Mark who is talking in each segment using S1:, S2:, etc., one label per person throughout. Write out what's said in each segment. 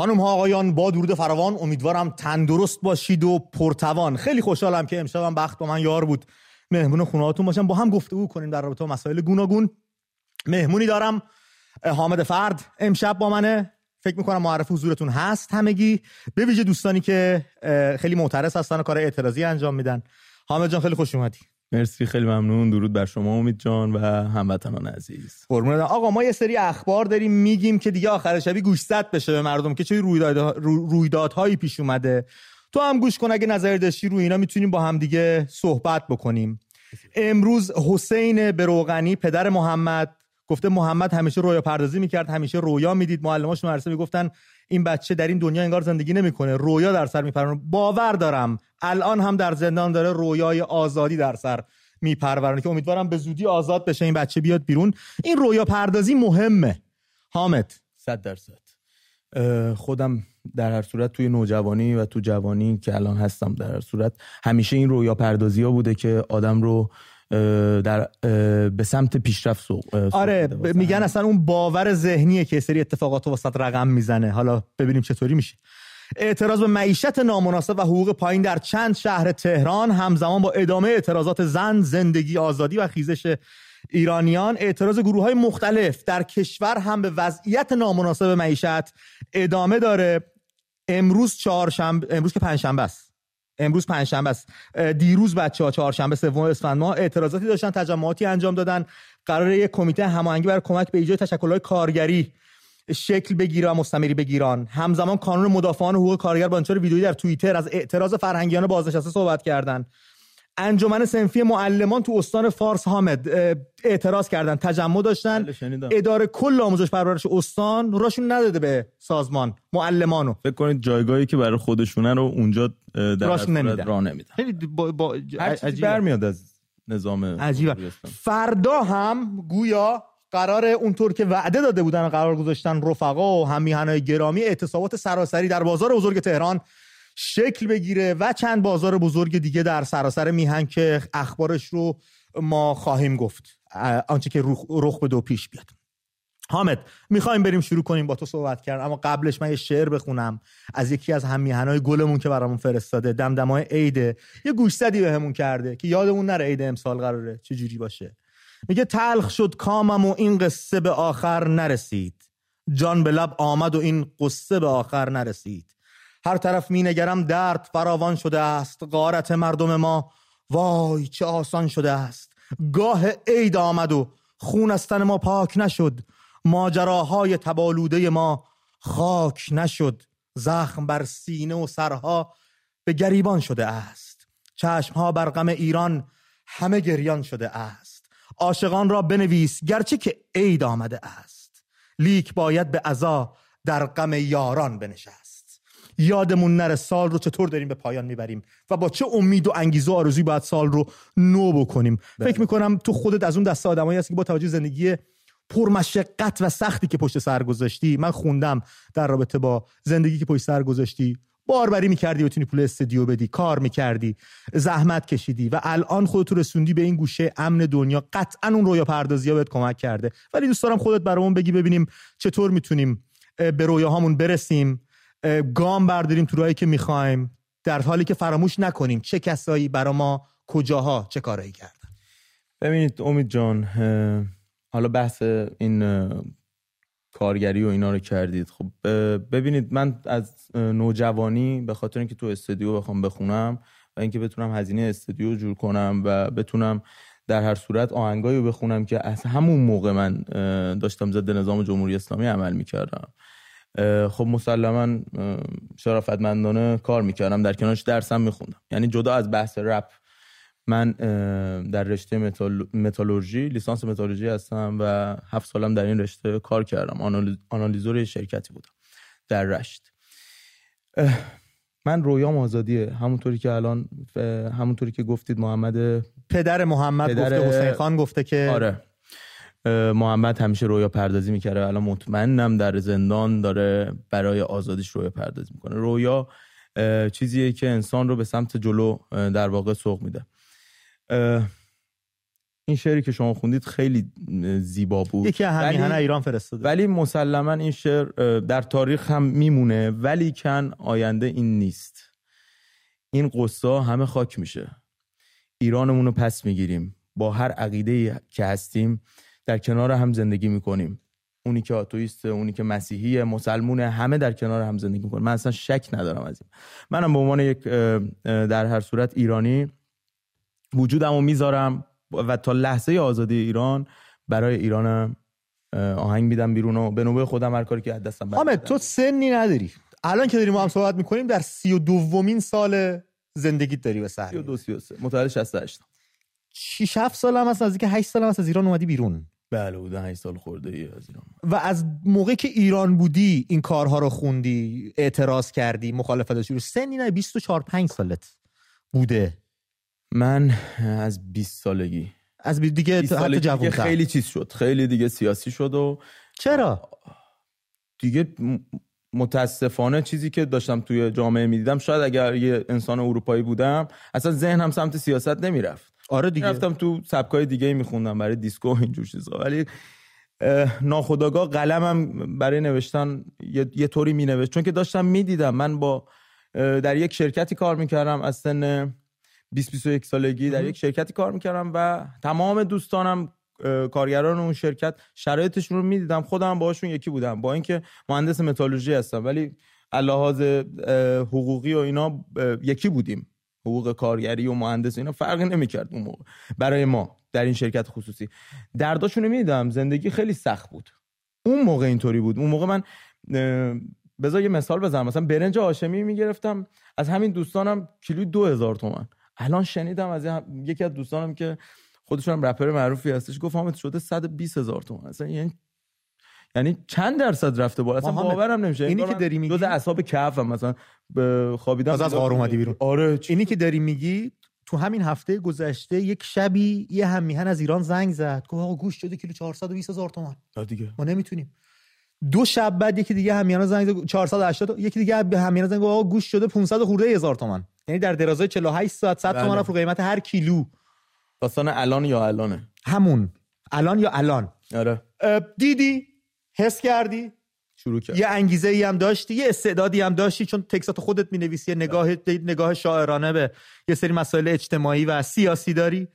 S1: خانم ها آقایان با درود فراوان. امیدوارم تندرست باشید و پرتوان. خیلی خوشحالم که امشبم بخت با من یار بود. مهمون خونه هاتون باشم. با هم گفتگو کنیم در رابطه با مسائل گوناگون. مهمونی دارم حامد فرد. امشب با منه. فکر می‌کنم معرف حضورتون هست همگی. به ویژه دوستانی که خیلی معترض هستن و کار اعتراضی انجام میدن. حامد جان خیلی خوش اومدی.
S2: مرسی خیلی ممنون. درود بر شما امید جان و هموطنان عزیز.
S1: قربون آقا ما یه سری اخبار داریم میگیم که دیگه آخر شبی گوشزد بشه به مردم که چه رویدادهایی پیش اومده. تو هم گوش کن اگه نظر داشتی روی اینا می‌تونیم با هم دیگه صحبت بکنیم. امروز حسین بروغنی پدر محمد گفته محمد همیشه رویا پردازی می‌کرد همیشه رویا می‌دید. معلماش مدرسه می‌گفتن این بچه در این دنیا انگار زندگی نمی‌کنه. رویا در سر میپرونه. باور دارم. الان هم در زندان داره رویای آزادی در سر میپرورونه که امیدوارم به زودی آزاد بشه این بچه بیاد بیرون. این رویا پردازی مهمه. حامد
S2: صد درصد. خودم در هر صورت توی نوجوانی و تو جوانی که الان هستم در هر صورت همیشه این رویا پردازی ها بوده که آدم رو در به سمت پیشرفت سوق
S1: آره میگن اصلا اون باور ذهنیه که سری اتفاقات وسط رقم می‌زنه. حالا ببینیم چطوری میشه. اعتراض به معیشت نامناسب و حقوق پایین در چند شهر تهران همزمان با ادامه اعتراضات زن زندگی آزادی و خیزش ایرانیان اعتراض گروه های مختلف در کشور هم به وضعیت نامناسب معیشت ادامه داره. امروز چهارشنبه امروز که پنجشنبه است. امروز پنجشنبه است. دیروز بچه ها چهارشنبه سوم اسفند ماه اعتراضاتی داشتن تجمعاتی انجام دادن. قرار یک کمیته هماهنگی برای کمک به ایجاد تشکل‌های کارگری شکل بگیره و مستمری بگیران همزمان کانون مدافعان حقوق کارگر با انتشار ویدیویی در توییتر از اعتراض فرهنگیان بازنشسته صحبت کردند. انجمن سنفی معلمان تو استان فارس حامد اعتراض کردن تجمع داشتن.
S2: بله،
S1: اداره کل آموزش پرورش استان راشون نداده به سازمان معلمانو
S2: فکر کنید جایگاهی که برای خودشونه رو اونجا در
S1: نمیدن.
S2: راه نمیدن.
S1: خیلی با, با
S2: برمیاد از نظام
S1: عجیبه. فردا هم گویا قرار اونطور که وعده داده بودن قرار گذاشتن رفقا و همیهنای گرامی اعتصابات سراسری در بازار بزرگ تهران شکل بگیره و چند بازار بزرگ دیگه در سراسر میهن که اخبارش رو ما خواهیم گفت. آنچه که رخ به دو پیش بیاد. حامد می‌خوایم بریم شروع کنیم با تو صحبت کردن اما قبلش من یه شعر بخونم از یکی از همیهنای گلمون که برامون فرستاده دمدمای عیده یه گوشزدی بهمون کرده که یادمون نره عید امسال قراره چه جوری باشه. میگه تلخ شد کامم و این قصه به آخر نرسید. جان به لب آمد و این قصه به آخر نرسید. هر طرف می نگرم درد فراوان شده است غارت مردم ما وای چه آسان شده است. گاه عید آمد و خون از ما پاک نشد ماجراهای تبالوده ما خاک نشد. زخم بر سینه و سرها به گریبان شده است. چشمها بر غم ایران همه گریان شده است. عاشقان را بنویس گرچه که عید آمده است. لیک باید به عزا در غم یاران بنشست. یادمون نره سال رو چطور داریم به پایان می‌بریم و با چه امید و انگیزه و آرزوی باید سال رو نو بکنیم. بله. فکر می‌کنم تو خودت از اون دسته آدمایی هستی که با توجه زندگی پرمشقت و سختی که پشت سر گذاشتی. من خوندم در رابطه با زندگی که پشت سر گذاشتی. باربری می‌کردی بتونی پول استدیو بدی کار می‌کردی زحمت کشیدی و الان خودت رسوندی به این گوشه امن دنیا. قطعا اون رویا پردازی ها بهت کمک کرده. ولی دوست دارم خودت برامون بگی ببینیم چطور می‌تونیم به رویاهامون برسیم. گام برداریم تو راهی که می‌خوایم. در حالی که فراموش نکنیم چه کسایی برا ما کجاها چه کارایی کردن.
S2: ببینید امید جان حالا بحث این کارگری و اینا رو کردید. خب ببینید من از نوجوانی به خاطر اینکه تو استودیو بخوام بخونم و اینکه بتونم هزینه استودیو جور کنم و بتونم در هر صورت آهنگایی رو بخونم که از همون موقع من داشتم ضد نظام جمهوری اسلامی عمل می‌کردم. خب مسلما شرافتمندانه کار می‌کردم در کنارش درسم میخوندم. یعنی جدا از بحث رپ من در رشته متال... متالورژی لیسانس متالورژی هستم و هفت سالم در این رشته کار کردم. آنالیزور شرکتی بودم در رشت. من رویام آزادیه. همونطوری که الان همونطوری که گفتید محمد
S1: پدر محمد پدر... گفته حسین خان گفته که
S2: آره. محمد همیشه رویا پردازی می‌کرده الان مطمئنم در زندان داره برای آزادیش رویا پردازی می‌کنه. رویا چیزیه که انسان رو به سمت جلو در واقع سوق میده. این شعری که شما خوندید خیلی زیبا بود.
S1: یکی همیهن ایران فرستاده.
S2: ولی مسلما این شعر در تاریخ هم میمونه ولی کن آینده این نیست. این قصه همه خاک میشه. ایرانمون رو پس می‌گیریم. با هر عقیده که هستیم در کنار هم زندگی می‌کنیم. اونی که آتویسته اونی که مسیحیه مسلمونه همه در کنار هم زندگی می‌کنن. من اصلا شک ندارم از این. منم به عنوان یک در هر صورت ایرانی وجودم رو می‌ذارم و تا لحظه آزادی ایران برای ایرانم آهنگ میدم بیرون و به نوبه خودم هر کاری که از دستم
S1: حامد تو سنی نداری. الان که داریم ما هم صحبت می‌کنیم در سی و دومین سال زندگیت داری به سر سی
S2: و دو سی و سه. متولد 68
S1: 6 7 سال هم هست از اینکه 8 سال هم هست از ایران اومدی بیرون.
S2: بله بوده 8 سال خورده ای از ایران.
S1: و از موقعی که ایران بودی این کارها رو خوندی اعتراض کردی مخالفت داشتی. سنی نه 24 5 سالت بوده.
S2: من از 20 سالگی.
S1: از دیگه حتی جوان
S2: خیلی چیز شد. خیلی دیگه سیاسی شد و
S1: چرا؟
S2: دیگه متاسفانه چیزی که داشتم توی جامعه می‌دیدم شاید اگر یه انسان اروپایی بودم اصلا ذهنم سمت سیاست نمی‌رفت.
S1: آره دیگه.
S2: رفتم تو سبکای دیگه میخوندم برای دیسکو و اینجور چیزا. ولی ناخداگاه قلمم برای نوشتن یه, یه طوری مینوشت. چون که داشتم می‌دیدم. من با در یک شرکتی کار می‌کردم از سن 20 21 سالگی در یک شرکتی کار می‌کردم و تمام دوستانم کارگران اون شرکت شرایطشون رو می‌دیدم. خودم باهاشون یکی بودم. با اینکه مهندس متالورژی هستم. ولی لحاظ حقوقی و اینا یکی بودیم. حقوق کارگری و مهندس اینا فرقی نمی‌کرد اون موقع. برای ما در این شرکت خصوصی. درداشون رو می‌دیدم زندگی خیلی سخت بود. اون موقع اینطوری بود. اون موقع من بذار یه مثال بزنم. مثلا برنج هاشمی می‌گرفتم. از همین دوستانم کیلوی دو تومن الان شنیدم از یکی از دوستانم که خودشون رپر معروفی هستش گفت حامد شده 120 هزار تومن یعنی یعنی چند درصد رفته بالا؟ اصلا باورم نمیشه.
S1: اینی که داری میگی
S2: جز اعصاب کفم مثلا خوابیدم
S1: از غار اومدی بیرون.
S2: آره
S1: اینی که داری میگی تو همین هفته گذشته یک شبی یه همیهن از ایران زنگ زد. گفت آقا گوش شده کیلو 420 هزار تومان.
S2: دیگه.
S1: ما نمی‌تونیم. دو شب بعد یکی دیگه همیهن زنگ زد 480 یکی دیگه همیهن زنگ آقا گوش شده 500 خورده هزار تومان. یعنی در درازای 48 ساعت 100 تومان بله. رو قیمت هر کیلو.
S2: داستان الان یا الانه؟
S1: همون. الان یا الان.
S2: آره.
S1: دیدی؟ حس کردی؟
S2: شروع کرد.
S1: یه انگیزه ای هم داشتی؟ یه استعدادی هم داشتی؟ چون تکسات خودت می‌نویسی نگاه نگاه شاعرانه به یه سری مسائل اجتماعی و سیاسی داری.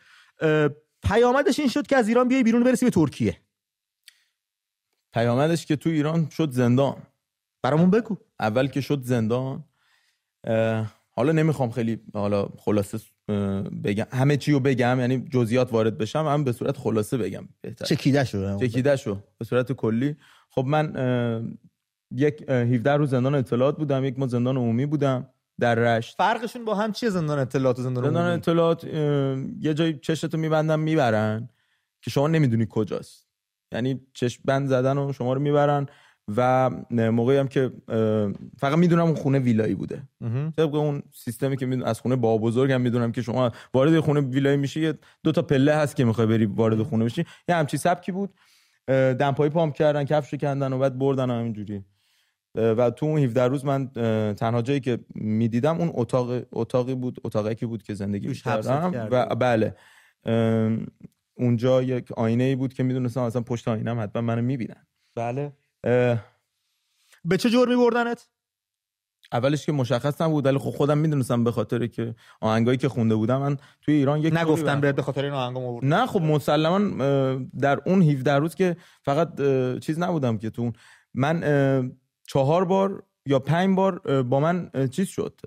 S1: پیامدش این شد که از ایران بیای بیرون برسی به ترکیه.
S2: پیامدش که تو ایران شد زندان.
S1: برامون بگو.
S2: اول که شد زندان. حالا نمی‌خوام خیلی حالا خلاصه بگم. همه چی رو بگم یعنی جزئیات وارد بشم هم به صورت خلاصه بگم
S1: بهتر چکیده شو
S2: چکیده شو به صورت کلی. خب من یک 17 روز زندان اطلاعات بودم یک ما زندان عمومی بودم در رشت.
S1: فرقشون با هم چیه زندان اطلاعات و زندان,
S2: زندان اطلاعات یه جای چشتو میبندن می‌برن که شما نمی‌دونی کجاست. یعنی چشم بند زدن و شما رو می‌برن و موقعی هم که فقط می‌دونم اون خونه ویلایی بوده. طبق اون سیستمی که از خونه با بزرگ هم می‌دونم که شما وارد خونه ویلایی میشی یه دو تا پله هست که می‌خوای بری وارد خونه بشی. یه همچی سبکی بود. دمپایی پام کردن کفش کندن و بعد بردن همینجوری و تو اون 17 روز من تنها جایی که می‌دیدم اون اتاق اتاقی بود اتاقی که بود که زندگی کردم و بله. اونجا یک آینه ای بود که می‌دونستم اصلا پشت آینه حتما منو می‌بینن.
S1: بله. به چه جور میبردنت؟
S2: اولش که مشخص نبود ولی خب خودم می‌دونستم به خاطر که آهنگایی که خونده بودم من توی ایران یک
S1: نگفتم به خاطر این آهنگا
S2: نه خب مسلما در اون 17 روز که فقط چیز نبودم که تو من چهار بار یا پنج بار با من چیز شد.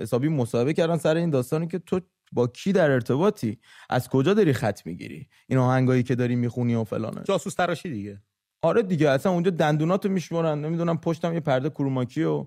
S2: حسابی مصاحبه کردن سر این داستانی که تو با کی در ارتباطی؟ از کجا داری خط می‌گیری؟ این آهنگایی که داری می‌خونی و فلانه.
S1: جاسوس تراشی دیگه.
S2: آره دیگه اصلا اونجا دندوناتو میشمرن نمی‌دونم پشتم یه پرده کروماکی و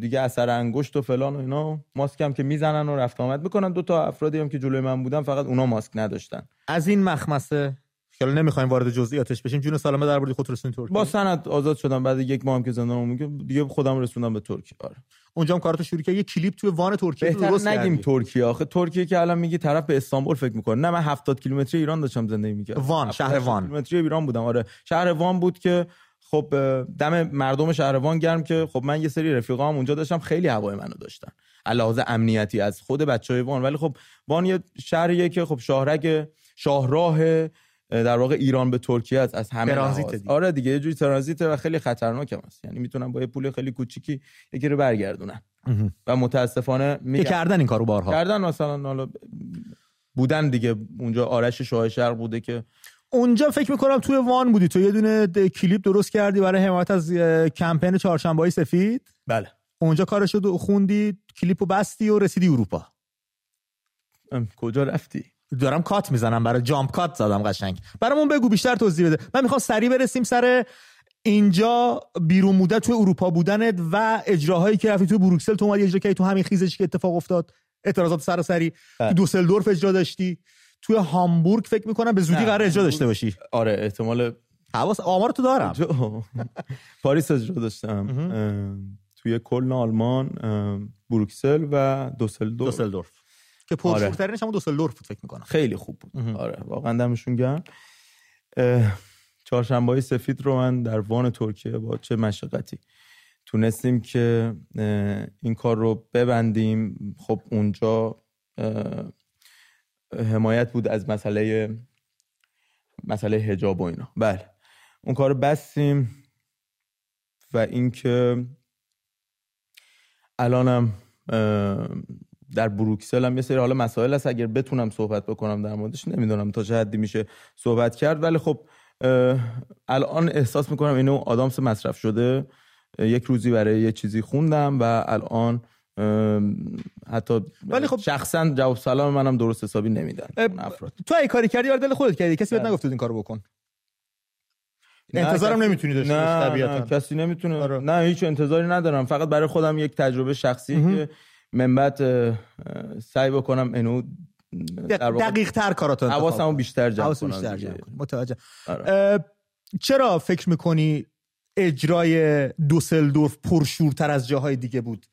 S2: دیگه اثر انگشت و فلان و اینا. ماسک هم که می‌زنن و رفت آمد. می‌کنن دو تا افرادی هم که جلوی من بودن فقط اونا ماسک نداشتن.
S1: از این مخمسه که نمی‌خوایم وارد جزئیاتش بشیم جون سلامه در خود رسوندین ترکیه؟
S2: با سند آزاد شدم. بعد یک ماه هم که زندان دیگه خودم رسوندم به ترکیه. آره.
S1: اونجا هم کاراتو شروع کرد یه کلیپ توی وان ترکیه
S2: درست نگیم ترکیه. آخه ترکیه که الان میگی طرف به استانبول فکر می‌کنه. نه من 70 کیلومتری ایران داشتم زندگی می‌کردم.
S1: وان شهر وان.
S2: کیلومتری ایران بودم. آره. شهر وان بود که خب دم مردم شهر وان گرم که خب من یه سری رفیقام اونجا داشتم خیلی هوای منو داشتن. علاوه امنیتی از خود بچهای وان. ولی خب وان یه شهریه که خب شاهرگ شاهراه در واقع ایران به ترکیه است از همه
S1: ترانزیت.
S2: آره دیگه یه جوری ترانزیت و خیلی خطرناک هم است. یعنی می‌تونن با یه پول خیلی کوچیکی یکی رو برگردونن. و متاسفانه
S1: که
S2: میگم
S1: کردن این کارو بارها.
S2: کردن مثلا حالا بودن دیگه. اونجا آرش شاه شرق بوده که
S1: اونجا فکر می‌کنم توی وان بودی. تو یه دونه کلیپ درست کردی برای حمایت از کمپین چهارشنبه سفید.
S2: بله.
S1: اونجا کارشو دو- خوندی کلیپو بستی و رسیدی اروپا.
S2: کجا رفتی؟
S1: دارم کات می‌زنم برای جامپ کات زدم قشنگ. برامون بگو بیشتر توضیح بده. من می‌خوام سریع برسیم سر اینجا بیرون مدت توی اروپا بودنت و اجراهایی که رفتی توی بروکسل. تو اومدی اجرا کردی تو همین خیزشی که اتفاق افتاد اعتراضات سراسری. تو
S2: بله.
S1: دوسلدورف اجرا داشتی. توی هامبورگ فکر می‌کنم به زودی قرار اجرا داشته باشی.
S2: آره احتمال
S1: حواس آمار تو دارم.
S2: پاریس اجرا داشتم. توی کلن آلمان بروکسل و دوسلدورف.
S1: دوسلدورف. که پرشورترینش هم دوسلدورف بود فکر می‌کنم.
S2: خیلی خوب بود. آره واقعا دمشون گرم. چهارشنبه سفید رو من در وان ترکیه با چه مشقتی تونستیم که این کار رو ببندیم. خب اونجا حمایت بود از مسئله مسئله حجاب و اینا. بله. اون کار بستیم و اینکه الانم در بروکسل هم یه سری حالا مسائل هست. اگر بتونم صحبت بکنم در موردش نمی‌دونم تا چه حدی میشه صحبت کرد. ولی خب الان احساس می‌کنم اینو آدامس مصرف شده. یک روزی برای یه چیزی خوندم و الان حتی
S1: ولی خب-
S2: شخصا جواب سلام منم درست حسابی نمیدن افراد
S1: تو ای کاری کردی برای دل خودت کردی کسی بهت. نگفت این کارو بکن انتظارم نمی‌تونی داشته
S2: نه,
S1: طبیعتا
S2: کسی نمی‌تونه
S1: آره.
S2: نه هیچ انتظاری ندارم فقط برای خودم یک تجربه شخصی که من بعد سعی بکنم اینو
S1: دقیق تر کاراتو انتخاب
S2: حواسمو. بیشتر جمع کنم
S1: بیشتر. جمع کنی. متوجه
S2: آره.
S1: چرا فکر می‌کنی اجرای دوسلدورف پرشورتر از جاهای دیگه بود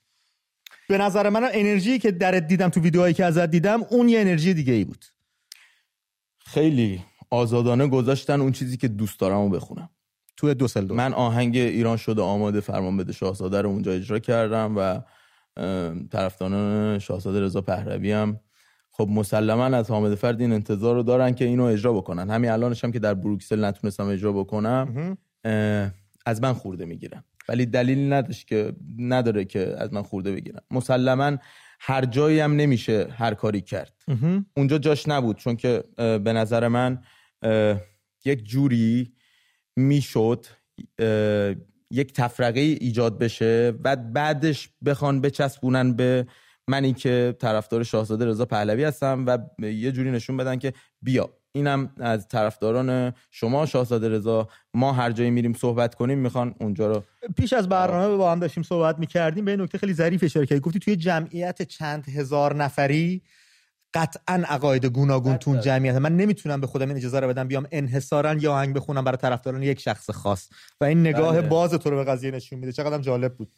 S1: به نظر من انرژی که درت دیدم تو ویدیوهایی که ازت دیدم اون یه انرژی دیگه ای بود.
S2: خیلی آزادانه گذاشتن اون چیزی که دوست دارم رو بخونم.
S1: تو دوسلدورف.
S2: من آهنگ ایران شده آماده فرمان بده شاهزاده رو اونجا اجرا کردم و طرفداران شاهزاده رضا پهلوی هم. خب مسلما از حامد فرد این انتظار رو دارن که اینو اجرا بکنن. همین الانش هم که در بروکسل نتونستم اجرا بکنم از من خورده می‌گیرن. ولی دلیلی نداشت که نداره که از من خورده بگیرن. مسلما هر جایی هم نمیشه هر کاری کرد. اونجا جاش نبود چون که به نظر من یک جوری می‌شد یک تفرقه ایجاد بشه و بعدش بخوان بچسبونن به منی که طرفدار شاهزاده رضا پهلوی هستم و یه جوری نشون بدن که بیا. اینم از طرفداران شما شاهزاده رضا. ما هر جایی میریم صحبت کنیم می‌خوان اونجا رو
S1: پیش از برنامه با هم داشتیم صحبت می‌کردیم. به این نکته خیلی ظریف اشاره کردی. گفتی توی جمعیت چند هزار نفری قطعا عقاید گوناگون تو اون جمعیت. من نمی‌تونم به خودم این اجازه رو بدم بیام انحصارا یا آهنگ بخونم برای طرفداران یک شخص خاص. و این نگاه
S2: بله.
S1: باز تو رو به قضیه نشون میده. چقدر جالب بود.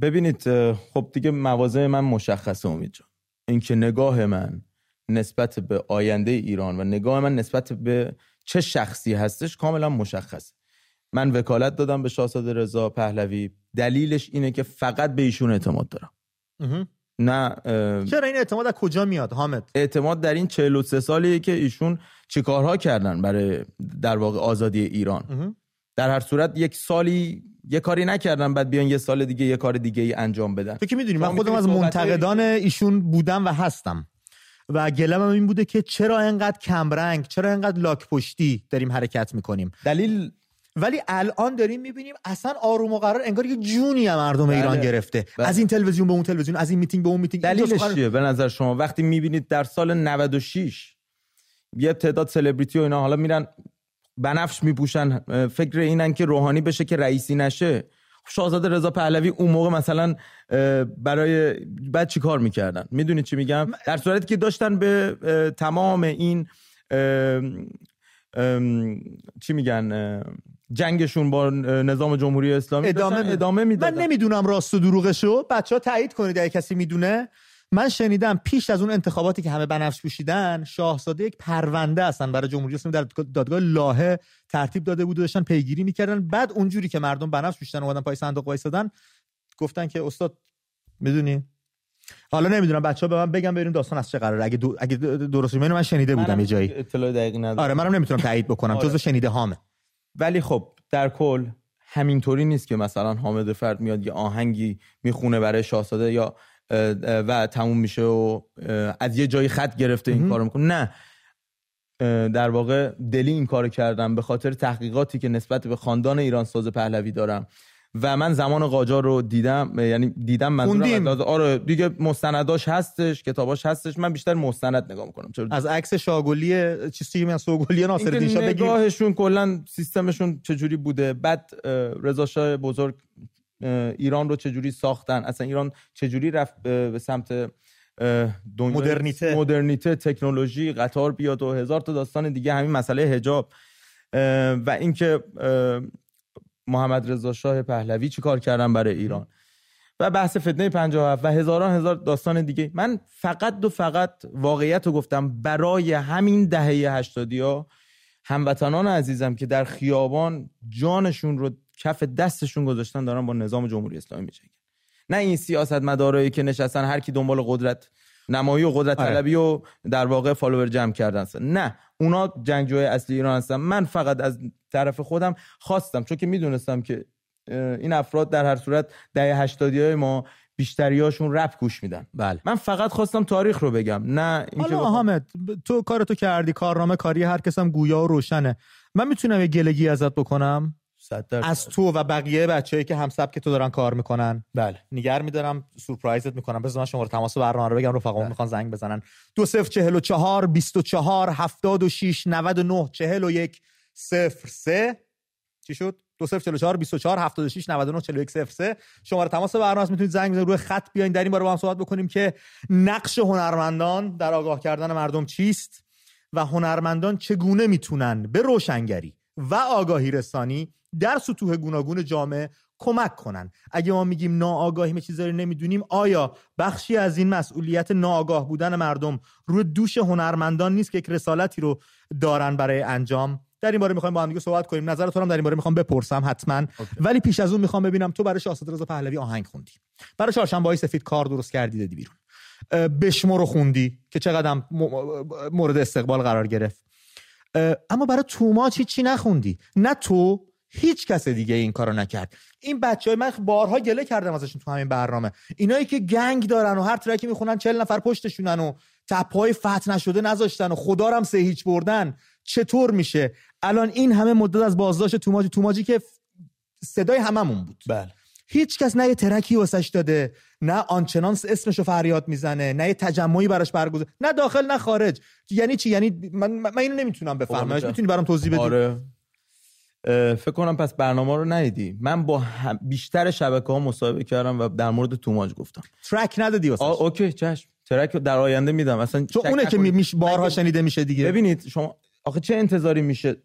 S2: ببینید خب دیگه مواضع من مشخصه امید جان. اینکه نگاه من نسبت به آینده ایران و نگاه من نسبت به چه شخصی هستش کاملا مشخصه. من وکالت دادم به شاهزاده رضا پهلوی. دلیلش اینه که فقط به ایشون اعتماد دارم. نه
S1: چرا این اعتماد از کجا میاد حامد؟
S2: اعتماد در این 43 سالیه که ایشون چیکارها کردن برای در واقع آزادی ایران. در هر صورت یک سالی یه کاری نکردن بعد بیان یه سال دیگه یه کار دیگه ای انجام بدن.
S1: تو که می‌دونی من خودم از منتقدان ایشون بودم و هستم. و گلم هم این بوده که چرا انقدر کمرنگ چرا انقدر لاک پشتی داریم حرکت می‌کنیم.
S2: دلیل
S1: ولی الان داریم می‌بینیم اصلا آروم و قرار انگار یه جونی هم مردم
S2: بله.
S1: ایران گرفته.
S2: بله.
S1: از این تلویزیون به اون تلویزیون از این میتینگ به اون میتینگ.
S2: دلیلش چیه؟ به نظر شما وقتی می‌بینید در سال 96 یه تعداد سلبریتی و اینا حالا میرن بنفش میپوشن فکر اینن که روحانی بشه که رئیسی نشه. شاهزاده رضا پهلوی اون موقع مثلا برای بعد چی کار می‌کردن؟ می‌دونید چی میگم؟ در صورتی که داشتن به تمام این چی میگن جنگشون با نظام جمهوری اسلامی
S1: ادامه
S2: ادامه
S1: من
S2: می‌دادن
S1: نمی‌دونم راست و دروغشو. بچه ها تایید کنید اگه کسی می‌دونه. من شنیدم پیش از اون انتخاباتی که همه بنفش پوشیدن شاهزاده یک پرونده هستن برای جمهوری اسلامی در دادگاه لاهه ترتیب داده بود و داشتن پیگیری می‌کردن. بعد اونجوری که مردم بنفش پوشیدن اومدن پای صندوق وایسادن گفتن که استاد می‌دونی؟ حالا نمی‌دونم بچه ها به من بگم بریم داستان از چه قراره. اگه دو... اگه درست من من شنیده بودم یه جایی.
S2: اطلاع دقیقی ندارم.
S1: آره منم نمی‌تونم تایید بکنم. آره. جزو شنیده هامه.
S2: ولی خب در کل همینطوری نیست که مثلا حامد فرد میاد یه آهنگی می‌خونه برای شاهزاده یا و تموم میشه و از یه جایی خط گرفته این کارو می‌کنه. نه. در واقع دلی این کارو کردم به خاطر تحقیقاتی که نسبت به خاندان ایران ساز پهلوی دارم. و من زمان قاجار رو دیدم یعنی دیدم منظورم آره دیگه مستنداش هستش کتاباش هستش من بیشتر مستند نگاه می‌کنم.
S1: چرا؟ از عکس شاگلی چیزی من سوگلی ناصر دیشا
S2: بگیم نگاهشون کلا سیستمشون چجوری بوده. بعد رضا شاه بزرگ ایران رو چجوری ساختن؟ اصلا ایران چجوری رفت به سمت
S1: مدرنیته.
S2: مدرنیته تکنولوژی قطار بیاد و هزار تا داستان دیگه همین مسئله حجاب. و اینکه محمد رضا شاه پهلوی چی کار کردن برای ایران؟ و بحث فتنه 57 و هزاران هزار داستان دیگه. من فقط و فقط واقعیت رو گفتم برای همین دهه هشتادی ها. هموطنان عزیزم که در خیابان جانشون رو کف دستشون گذاشتن دارن با نظام جمهوری اسلامی میجنگن نه این سیاست مدارایی که نشستن هر کی دنبال قدرت نمایی و قدرت آره. طلبی و در واقع فالوور جمع کردن نه اونا جنگجوی اصلی ایران هستن. من فقط از طرف خودم خواستم چون که می‌دونستم که این افراد در هر صورت دهه هشتادی های ما بیشتریاشون رپ گوش میدن.
S1: بله.
S2: من فقط خواستم تاریخ رو بگم نه
S1: اینکه حالا حامد تو کارتو کردی کارنامه کاری هر کسم گویا و روشنه. من می‌تونم یه گلگی ازت بکنم؟ از تو و بقیه بچه‌ای که هم که تو دارن کار می‌کنن.
S2: بله.
S1: نگر میدارم سورپرایزت می‌کنم. بذار من شماره تماس برنامه رو بگم رفقامون بله. می‌خوان زنگ بزنن. 2044 24 76 99 41 03 چی شد؟ 2044 24 76 99 41 03 شماره تماس برنامه می‌تونید زنگ بزنید. روی خط بیاین. در این باره با هم صحبت بکنیم که نقش هنرمندان در آگاه کردن مردم چیست و هنرمندان چگونه می‌تونن به روشنگری و آگاهی رسانی در سطوح گوناگون جامعه کمک کنن اگه ما میگیم ناآگاهی چیزی چیزایی نمی‌دونیم آیا بخشی از این مسئولیت ناآگاه بودن مردم روی دوش هنرمندان نیست که یک رسالتی رو دارن برای انجام؟ در این باره می‌خوایم با هم دیگه صحبت کنیم. نظر تو هم در این باره می‌خوام بپرسم حتما. ولی پیش از اون می‌خوام ببینم تو برای شاهزاده رضا پهلوی آهنگ خوندی. برای چهارشنبه سفید کار درست کردی دادی بیرون. بشمو رو خوندی که چقدر مورد استقبال قرار گرفت. اما برای توماچ چی نخوندی؟ نه تو هیچ کس دیگه این کارو نکرد. این بچه های من بارها گله کردم ازشون تو همین برنامه. اینایی که گنگ دارن و هر ترکی می‌خونن چل نفر پشتشونن و تپای فتح نشده نذاشتن و خدا هم سه هیچ بردن چطور میشه؟ الان این همه مدت از بازداشت توماجی توماجی که صدای هممون بود.
S2: بله.
S1: هیچ کس نه یه ترکی واسش داده نه آنچنان اسمشو فریاد می‌زنه نه یه تجمعی براش برگزار نه داخل نه خارج. یعنی چی؟ یعنی من, من اینو نمی‌تونم بفهمم. می‌تونی برام توضیح بدی؟
S2: آره. فکر کنم پس برنامه رو ندیدی. من با بیشتر شبکه ها مصاحبه کردم و در مورد توماج گفتم.
S1: ترک ندادی واسه
S2: اوکی چشم. ترک در آینده میدم. اصلا
S1: تو اونه که میش بارها شنیده میشه دیگه.
S2: ببینید شما آخه چه انتظاری میشه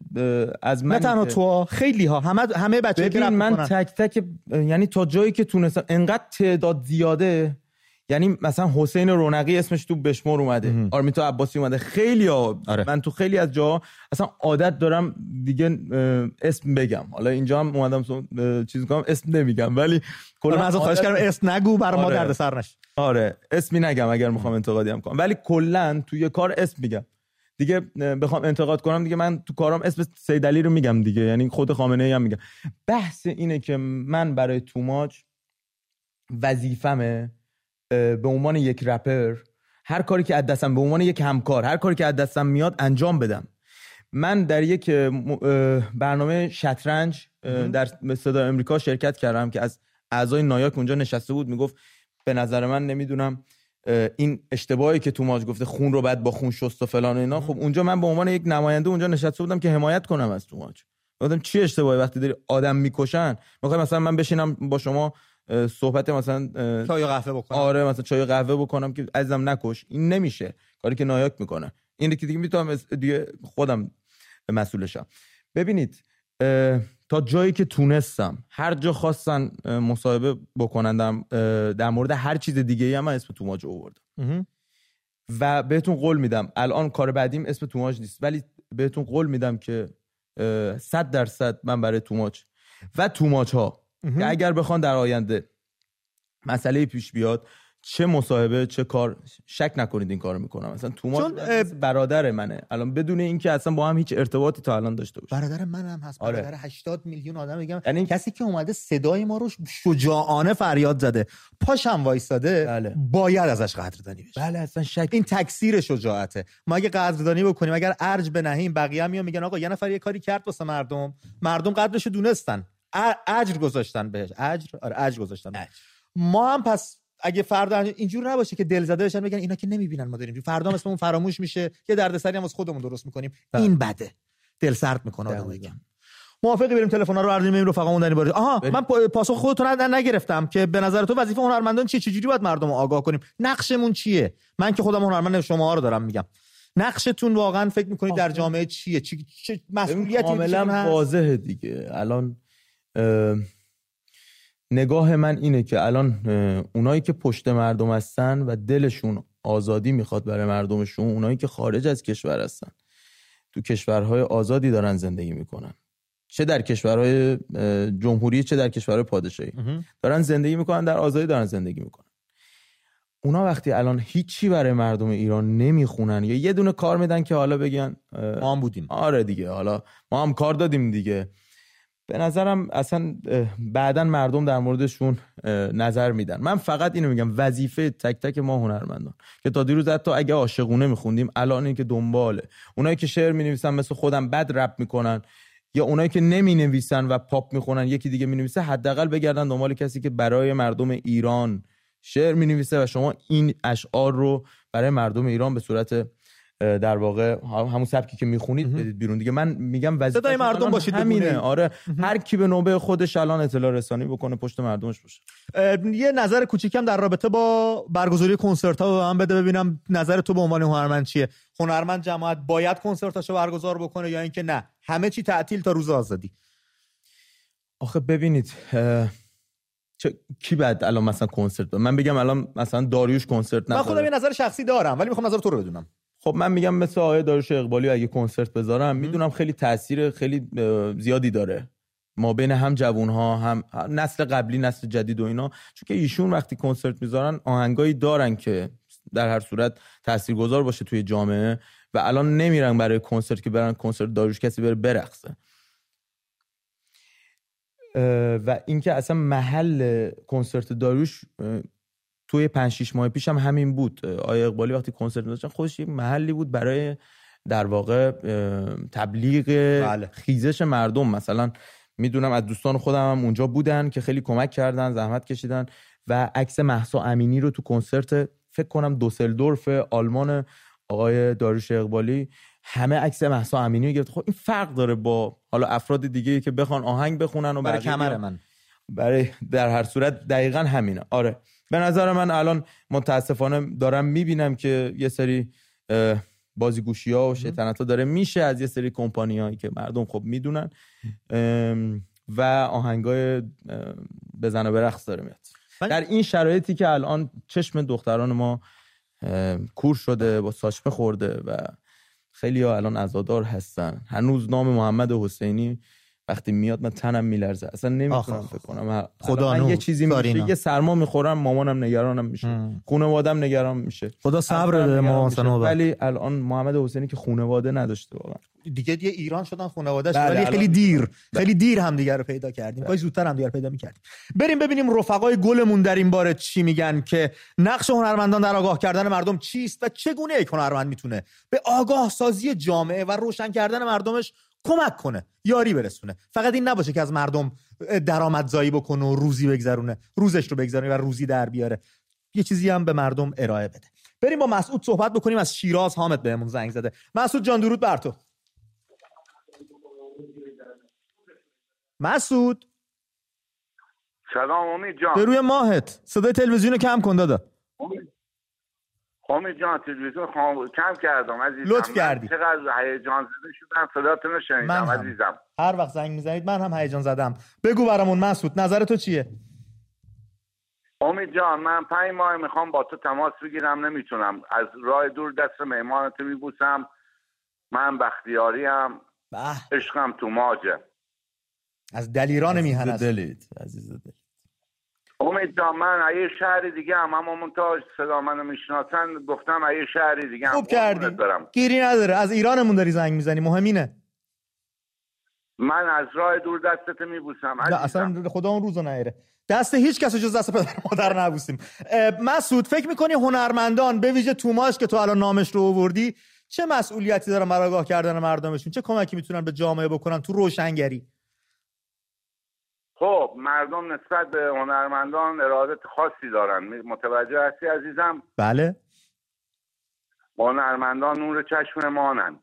S2: از من
S1: نه تنها تو خیلی ها همه همه بچه‌ها
S2: که من تک تک یعنی تا جایی که تونستم انقدر تعداد زیاده یعنی مثلا حسین رونقی اسمش تو بشمور اومده آرمیتو عباسی اومده خیلی ها آره. من تو خیلی از جا اصلا عادت دارم دیگه اسم بگم. حالا اینجا هم اومدم چیز کنم اسم نمیگم ولی
S1: کلا من از خواهش کردم اسم نگو برای ما آره. درد سر نشه.
S2: آره اسمی نگم اگر می‌خوام انتقادی هم کنم. ولی کلا توی کار اسم میگم. دیگه بخوام انتقاد کنم دیگه من تو کارم اسم سیدلی رو میگم دیگه یعنی خود خامنه ای هم میگم. بحث اینه که من برای توماج وظیفمه به عنوان یک رپر هر کاری که از دستم به عنوان یک همکار هر کاری که از دستم میاد انجام بدم. من در یک برنامه شطرنج در صدا امریکا شرکت کردم که از اعضای نایاک اونجا نشسته بود. می‌گفت به نظر من نمی‌دونم این اشتباهی که توماج گفته خون رو بعد با خون شست و فلان و اینا خب اونجا من به عنوان یک نماینده اونجا نشسته بودم که حمایت کنم از توماج گفتم چی اشتباهی وقتی داری آدم می‌کشن؟ می‌خوام مثلا من بشینم با شما صحبت مثلا
S1: چای قهوه بکنم.
S2: آره مثلا چای قهوه بکنم که عزیزم نکش. این نمیشه. کاری که نایاک می‌کنه. این که دیگه می‌تونم دیگه خودم مسئولشم. ببینید تا جایی که تونستم. هر جا خواستن مصاحبه بکنن در مورد هر چیز دیگه هم من اسم توماج آوردم. و بهتون قول میدم الان کار بعدیم اسم توماج نیست. ولی بهتون قول میدم که صد درصد من برای توماج و توماج ها که اگر بخوان در آینده مسئله پیش بیاد چه مصاحبه چه کار شک نکنید این کارو می‌کنم. مثلا توماس برادر منه. الان بدون اینکه اصلا با هم هیچ ارتباطی تا الان داشته باشه
S1: برادر منم هست. آره. برادر 80 میلیون آدم میگم. یعنی کسی که اومده صدای ما رو شجاعانه فریاد زده. پاشم وایساده بله. باید ازش قدردانی بشه.
S2: بله اصلا شک.
S1: این تکثیر شجاعته. ما اگه قدردانی بکنیم اگر ارج بنهیم بقیه میان میگن آقا یه نفر یه کاری کرد واسه مردم. مردم قدرشو دونستن. اجر گذاشتن بهش. اجر؟ آره اجر گذاشتن. ما هم پس اگه فردا اینجور نباشه که دل زده بشن بگن اینا که نمی‌بینن ما داریم. فردا اسممون فراموش میشه یه دردسری هم واسه خودمون درست می‌کنیم. بله. این بده. دل سرد می‌کنه آدمو موافقی بریم تلفن رو؟ برداریم بریم رفقامون دنی بارید آها بریم. من پاسخ خودتون نگرفتم که به نظر تو وظیفه هنرمندان چیه؟ چجوری باید مردم رو آگاه کنیم؟ نقشمون چیه؟ من که خودم هنرمند شما رو دارم میگم. نقشتون واقعا فکر می‌کنید در جامعه چیه؟ چی مسئولیتی
S2: کاملا واضحه دیگه. الان نگاه من اینه که الان اونایی که پشت مردم هستن و دلشون آزادی می‌خواد برای مردمشون اونایی که خارج از کشور هستن تو کشورهای آزادی دارن زندگی می‌کنن. چه در کشورهای جمهوری چه در کشورهای پادشاهی. دارن زندگی می‌کنن در آزادی دارن زندگی می‌کنن. اونا وقتی الان هیچی برای مردم ایران نمی‌خونن یا یه دونه کار میدن که حالا بگن
S1: ما هم بودیم.
S2: آره دیگه حالا ما هم کار دادیم دیگه. به نظرم اصلا بعدا مردم در موردشون نظر میدن. من فقط اینو میگم وظیفه تک تک ما هنرمندان که تا دیروز حتی اگه عاشقونه میخوندیم الان این که دنباله. اونایی که شعر می‌نویسن مثل خودم بد رپ می‌کنن یا اونایی که نمی نویسن و پاپ می‌خونن یکی دیگه می نویسه حداقل بگردن دنبال کسی که برای مردم ایران شعر می نویسه و شما این اشعار رو برای مردم ایران به صورت در واقع همون سبکی که می‌خونید بدید بیرون. دیگه من میگم وظیفه
S1: صدای مردم باشید
S2: همینه. آره. هر کی به نوبه خودش الان اطلاع رسانی بکنه پشت مردمش باشه.
S1: یه نظر کوچیکم در رابطه با برگزاری کنسرت ها به من بده ببینم نظر تو به عنوان هنرمند چیه. هنرمند جماعت باید کنسرتاشو برگزار بکنه یا اینکه نه؟ همه چی تعطیل تا روز آزادی.
S2: آخه ببینید چه کی بعد الان مثلا کنسرت من بگم الان مثلا داریوش کنسرت
S1: من خودم یه نظر شخصی دارم ولی می‌خوام نظر تو رو بدونم.
S2: خب من میگم مثل آقای داروش اقبالی اگه کنسرت بذارم می‌دونم خیلی تاثیر خیلی زیادی داره. ما بین هم جوون ها هم نسل قبلی نسل جدید و اینا. چون که ایشون وقتی کنسرت می‌ذارن آهنگایی دارن که در هر صورت تاثیرگذار باشه توی جامعه و الان نمیرن برای کنسرت که برن کنسرت داروش کسی بره برقصه. و اینکه اصلا محل کنسرت داروش توی 5 6 ماه پیش هم همین بود. آیا اقبالی وقتی کنسرت داشتن خودش یک محلی بود برای در واقع تبلیغ بله. خیزش مردم. مثلا می‌دونم از دوستان خودم هم اونجا بودن که خیلی کمک کردن زحمت کشیدن و عکس محسا امینی رو تو کنسرت فکر کنم دوسلدورف آلمان آقای داروش اقبالی همه عکس محسا امینی رو گرفت. خب این فرق داره با حالا افراد دیگه که بخوان آهنگ بخونن و
S1: برای کمر من.
S2: برای در هر صورت دقیقا همینه. آره. به نظر من الان متاسفانه دارم می‌بینم که یه سری بازیگوشی ها و شیطنت ها داره میشه از یه سری کمپانی هایی که مردم خب می‌دونن. و آهنگای بزن و برقص داره میاد. در این شرایطی که الان چشم دختران ما کور شده با ساشمه خورده و خیلی ها الان ازادار هستن. هنوز نام محمد حسینی وقتی میاد من تنم میلرزه. اصلا نمی‌تونم فکر کنم. خدا من یه چیزی میشه یه سرما می‌خورم مامانم نگرانم میشه. خانوادم نگران میشه.
S1: خدا صبر بده ما
S2: ولی الان محمد حسینی که خانواده نداشته واقعا.
S1: دیگه دیگه ایران شدن خانواده‌اش بله ولی خیلی دیر. بله. خیلی دیر هم دیگه رو پیدا کردیم. کاش زودتر هم دیگه پیدا می‌کردیم. بریم ببینیم رفقای گلمون در این باره چی میگن که نقش هنرمندان در آگاه کردن مردم چیست و چگونه یک هنرمند می‌تونه به آگاه سازی جامعه و روشن کردن مردمش کمک کنه یاری برسونه. فقط این نباشه که از مردم درآمدزایی بکنه و روزی بگذرونه روزش رو بگذرونه و روزی در بیاره. یه چیزی هم به مردم ارائه بده. بریم با مسعود صحبت بکنیم از شیراز حامد بهمون زنگ زده. مسعود جان درود بر تو. مسعود؟
S3: سلام امید جان.
S1: به روی ماهت. صدای تلویزیون کم کن دادا.
S3: امید. جان تلویزیون خام... کم کردم عزیزم.
S1: لطف کردی.
S3: چقدر هیجان زده شدم صداتون رو شنیدم عزیزم.
S1: هر وقت زنگ می‌زنید من هم هیجان زدم. بگو برامون مسعود نظر تو چیه؟
S3: امید جان من پنج ماه می‌خوام با تو تماس بگیرم نمی‌تونم. از راه دور دست مهمانت میبوسم. من بختیاریم. عشقم تو ماجه.
S1: از دلیران میهن
S2: دلید عزیز دلید.
S3: امید من یه شهر دیگه هم اما منتها صدا منو می‌شناسن گفتم یه شهر دیگه هم
S1: خوب کردی.
S3: برم.
S1: گیری نداره. از ایرانمون داری زنگ می‌زنی. مهمینه
S3: من از راه دور دستت میبوسم
S1: نه اصلا خدا اون روزو نیره دست هیچ کس جز دست پدر مادر نبوسیم. مسعود فکر می‌کنی هنرمندان به ویژه توماش که تو الان نامش رو آوردی چه مسئولیتی دارن برای آگاه کردن مردمشون؟ چه کمکی می‌تونن به جامعه بکنن تو روشنگری؟
S3: خب مردم نسبت به هنرمندان ارادت خاصی دارن. متوجه هستی عزیزم؟
S1: بله.
S3: هنرمندان نور چشم مانن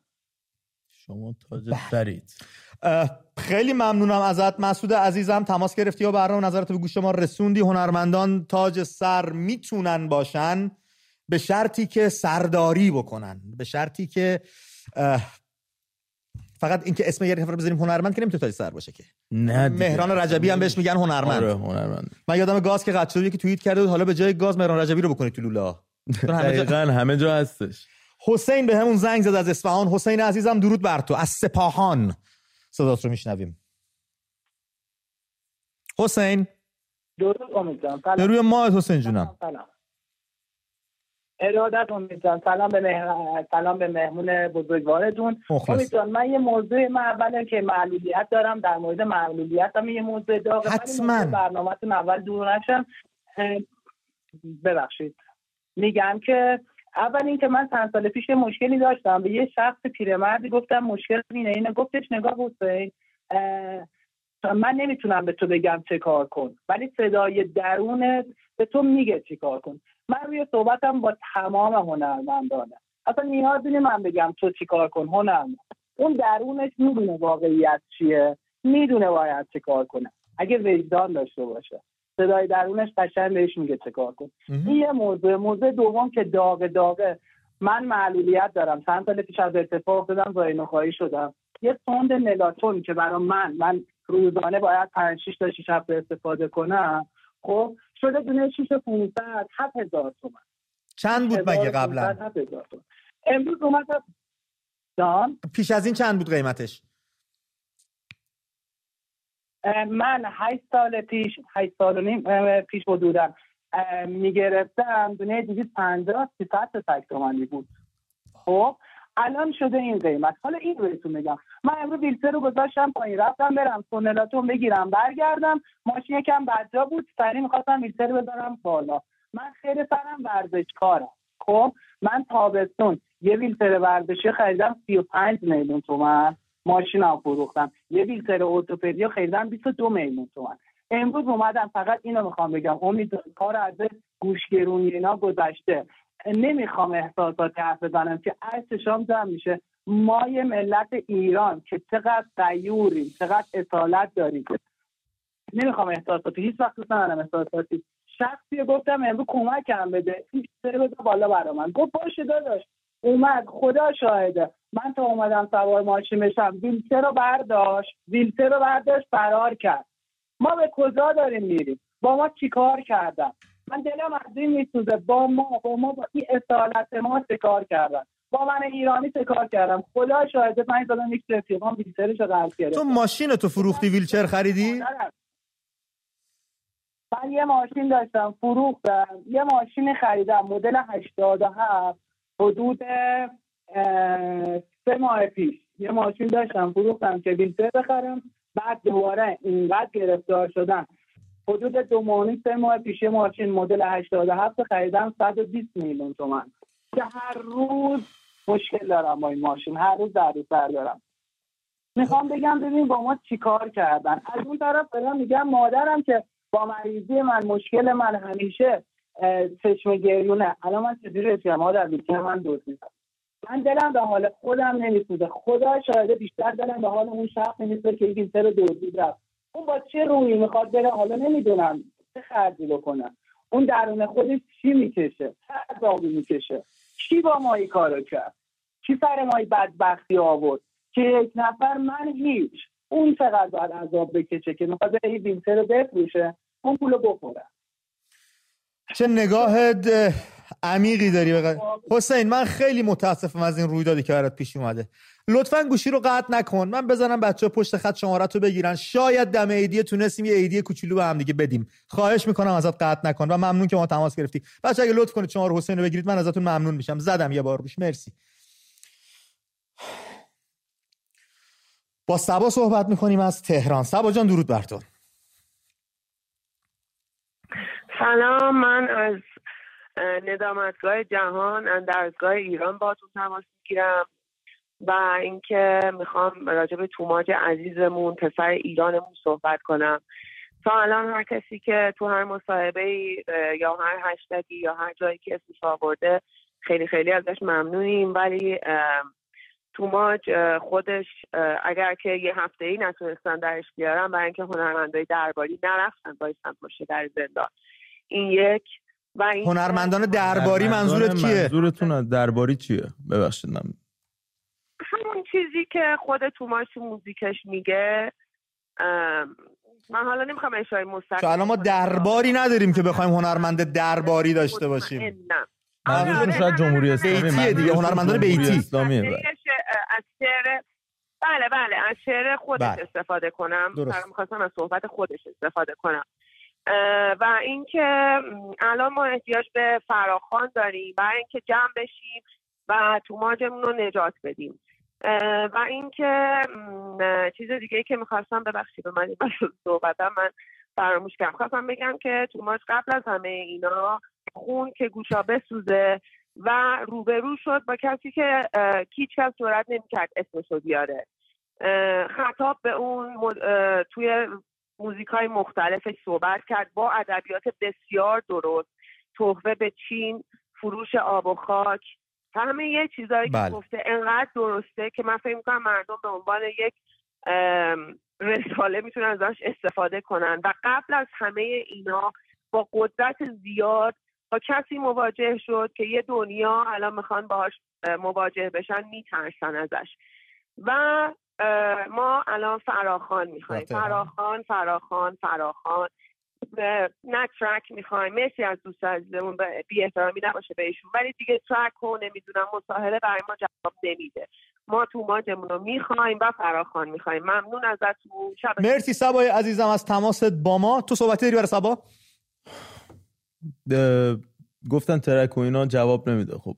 S2: شما تاج سرید.
S1: اه، خیلی ممنونم ازت مسعود عزیزم. تماس گرفتی و برنامه نظرت به گوش ما رسوندی. هنرمندان تاج سر می‌تونن باشن به شرطی که سرداری بکنن. به شرطی که فقط اینکه اسم یه نفر بزنیم هنرمند که نمی‌تونه تاج سر باشه که.
S2: نه دیگه.
S1: مهران رجبی هم بهش میگن هنرمند.
S2: آره هنرمند.
S1: من یادم گاز که شد یکی توییت کرده بود حالا به جای گاز مهران رجبی رو بکنید تو لولا چون همه جا-
S2: دقیقا همه جا هستش.
S1: حسین به همون زنگ زد از اصفهان. حسین عزیزم درود بر تو. از سپاهان. صدات رو میشنویم. حسین.
S4: درود امید جان. سلام.
S1: به روی ماه حسین جونم.
S4: سلام. ارادت امید جان سلام به مهر... سلام به مهمون بزرگوارتون. امید جان من یه موضوع من اولا که معلولیت دارم در مورد معلولیت هم یه موضوع داغه ولی
S1: حتماً.
S4: برنامه‌تون اول دور نشم. ببخشید. میگم که اول اینکه من چند سال پیش مشکلی داشتم. به یه شخص پیرمردی گفتم مشکل اینه. اینه گفتش نگاه حسین. من نمی‌تونم به تو بگم چه کار کن. ولی صدای درونت به تو میگه چی کار کن. من روی صحبتم با تمام هنرمندانه اصلا نیازی نیست من بگم تو چی کار کن هنرمند اون درونش می‌دونه واقعیت چیه می‌دونه باید چه کار کنه. اگه وجدان داشته باشه. صدای درونش قشنگ بهش میگه چه کار کن. این یه موضوع موضوع دوم که داغ داغه. من معلولیت دارم. چند سال پیش از اتفاق دادم زاینوخایی شدم. یه سوند نلاتون که برای من من روزانه باید 5 6 تا 6 هفته استفاده کنم. خب شده دونه 6 500 7000 تومان
S1: چند بود مگه قبلا؟
S4: 7000 تومان امروز اومد جان؟
S1: پیش از این چند بود قیمتش؟
S4: من هشت سال پیش هشت سال و نیم پیش اه، می‌گرفتم دونه 250 300 تا تک تومانی بود. خب؟ الان شده این قیمت. حالا این بهتون میگم من امروز ویلتر رو گذاشتم پایین. رفتم برم سونلاتون بگیرم. برگردم. ماشین یکم بدجا بود. سریع می‌خواستم ویلتر رو بذارم بالا. من خیلی سرم ورزشکارم. خب؟ من تابستون. یه ویلتر ورزشی خریدم 35 میلیون تومن ماشینم فروختم. یه ویلتر ارتوپدیا خریدم 22 میلیون تومن امروز اومدم. فقط اینو می‌خوام بگم. امید کار از گوشگرونی اینا گذشته. نمی‌خوام احساسات حرف بزنم که عکس شام جمع میشه. ما یه ملت ایران که چقدر غیوریم چقدر اصالت داریم. نمی‌خوام احساساتی هیچ وقت دوست ندارم احساساتی. شخصی گفتم امروز کمکم بده. این سر بده بالا برا من. گفت باشه داداش. اومد. خدا شاهده. من تا اومدم سوار ماشین بشم ویلتر رو برداشت. ویلتر رو برداشت فرار کرد. ما به کجا داریم میریم؟ با ما چیکار کردن؟ من دلم از این میسوزه. با ما با ما با این اصالت ما کار کردن؟ با من ایرانی کار کردم؟ خدا شاهده من دادم یک رفیقام ویلترش رو قرض
S1: تو
S4: گرفتم
S1: ماشین تو فروختی ویلچر خریدی.
S4: من یه ماشین داشتم فروختم. یه ماشین خریدم مدل 87 حدود سه ماه پیش. یه ماشین داشتم فروختم که ویلتر بخرم. بعد دوباره اینقدر گرفتار شدم. حدود دو ماه و نیم، سه ماه پیش ماشین مدل 87 خریدم 120 میلیون تومن. که هر روز مشکل دارم با این ماشین هر روز درد سر دارم. می‌خوام بگم ببین با ما چیکار کردن. از اون طرف دارم میگم مادرم که با مریضی من مشکل من همیشه چشم گریونه. الان من چجوری رسیدم؟ مادر بیشتر من دزدیدم من دلم به حال خودم نمیسوزه. خدا شاهده بیشتر دلم به حال اون شخص نمیسوزه که این سر دزدید رفت. اون با چه رویی می‌خواد بره حالا نمی‌دونم چه خرجی بکنم اون درون خودش چی می‌کشه؟ چه عذابی می‌کشه. کی با ما این کارو کرد؟ کی سر ما این بدبختی آورد؟ که یک نفر من هیچ. اون چقدر باید عذاب بکشه که می‌خواد بره این ویلتر رو بفروشه؟ اون پولو بخوره.
S1: چه نگاه عمیقی داری بقید. حسین من خیلی متاسفم از این رویدادی که برات پیش اومده. لطفا گوشی رو قطع نکن. من بزنم بچه پشت خط شمارت رو بگیرن. شاید دم ایدی تونستیم یه ایدی کوچولو به هم دیگه بدیم. خواهش می‌کنم ازت قطع نکن و ممنون که ما تماس گرفتی. بچه اگه لطف کنید شما حسین رو بگیرید من ازتون ممنون میشم. زدم یه بار روش. مرسی. با سبا صحبت می‌کنیم از تهران. سبا جان درود بر تو.
S5: سلام. من از ندامتگاه جهان اندرزگاه ایران باتون تماس می‌گیرم. و اینکه می‌خوام راجع به توماج عزیزمون پسر ایرانمون صحبت کنم. تا الان هر کسی که تو هر مصاحبه یا هر هشتگی یا هر جایی که اسمش آورده خیلی خیلی ازش ممنونیم. ولی توماج خودش اگر که یه هفته ای نتونستن درش بیارن برای اینکه هنرمندای درباری نرفتن بایستن پشت در زندان. این یک. و این
S1: هنرمندان درباری منظورت کیه؟
S2: منظورتون درباری چیه؟ ببخشید من
S5: همون چیزی که خود توماش تو موزیکش میگه. من حالا نمی‌خوام اشاره مستقیم
S1: الان ما درباری نداریم که بخوایم هنرمند درباری داشته باشیم.
S5: نه
S2: منظورتون شاید جمهوری اسلامی
S1: بیتیه دیگه هنرمندان بیتی.
S2: اسلامیه بله.
S5: از شعر بله بله از شعر خودش
S1: بله.
S5: استفاده کنم.
S1: درست.
S5: می‌خواستم از صحبت خودش استفاده کنم. و اینکه الان ما احتیاج به فراخان داریم. برای اینکه جمع بشیم و توماجمون رو نجات بدیم. و اینکه چیز دیگه که می‌خواستم ببخشید به من صحبتم من فراموش کردم. خواستم بگم که توماج قبل از همه اینا خون که گوشا بسوزه و روبرو شد با کسی که هیچ کس جرأت نمی‌کرد اسمش رو بیاره. خطاب به اون توی موزیک های مختلفش صحبت کرد با ادبیات بسیار درست. تحفه به چین فروش آب و خاک. همه یه چیزایی
S1: بله.
S5: که گفته انقدر درسته که من فکر می‌کنم مردم به عنوان یک رساله می‌تونن ازش استفاده کنن و قبل از همه اینا با قدرت زیاد با کسی مواجه شد که یه دنیا الان می‌خوان باهاش اه، مواجه بشن میترسن ازش و ما الان فراخان می‌خوایم. فراخان فراخان فراخان نه ترک می‌خوایم مرسی از دوست عزیزمون به- بی احترامی نباشه بهشون. ولی دیگه ترک و نمی‌دونم مصاحبه برای ما جواب نمیده. ما تو ماجمون رو می‌خوایم و فراخان می‌خوایم. ممنون ازتون. شب
S1: مرسی سبای عزیزم از تماست با ما. تو صحبتی داری برای سبا؟
S2: گفتن ترک و اینا جواب نمیده. خب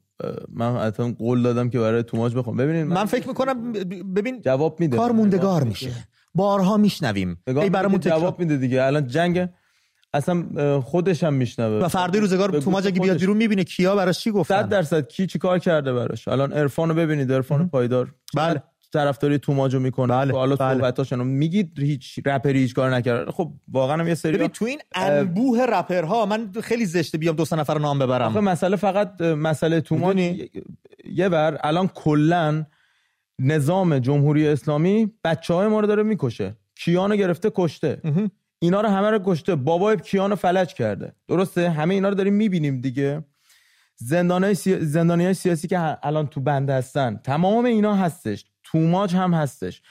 S2: من حتما قول دادم که برای توماج بخوام. ببینید
S1: من فکر می‌کنم ببین
S2: جواب میده.
S1: کار موندگار میشه. بارها میشنویم. ای برامون
S2: جواب میده دیگه. الان جنگ اصلا خودش هم میشنوه.
S1: و فردای روزگار
S2: گوش
S1: اگه بیاد. بیرون می‌بینه کیا براش چی گفتن.
S2: درصد کی چی کار کرده براش. الان عرفان رو ببینید عرفان پایدار.
S1: بله.
S2: طرفداری توماجو می‌کنه.
S1: بله،
S2: تو حالا
S1: بله.
S2: صحبتاشونو میگید هیچ رپری هیچ کار نکرده. خب واقعا هم یه سری
S1: ببین تو این انبوه رپرها من خیلی زشته بیام دو سه نفر نام
S2: آخه
S1: ببرم
S2: مسئله فقط مسئله
S1: می‌دونی؟
S2: یه بر الان کلا نظام جمهوری اسلامی بچه های ما رو داره می‌کشه. کیانو گرفته کشته. اینا رو همه رو کشته. بابای کیانو فلج کرده. درسته؟ همه اینا رو داریم می‌بینیم دیگه. زندانای سی... زندانی های سیاسی که الان تو بند هستن. تمام اینا هستش. توماج هم هستش.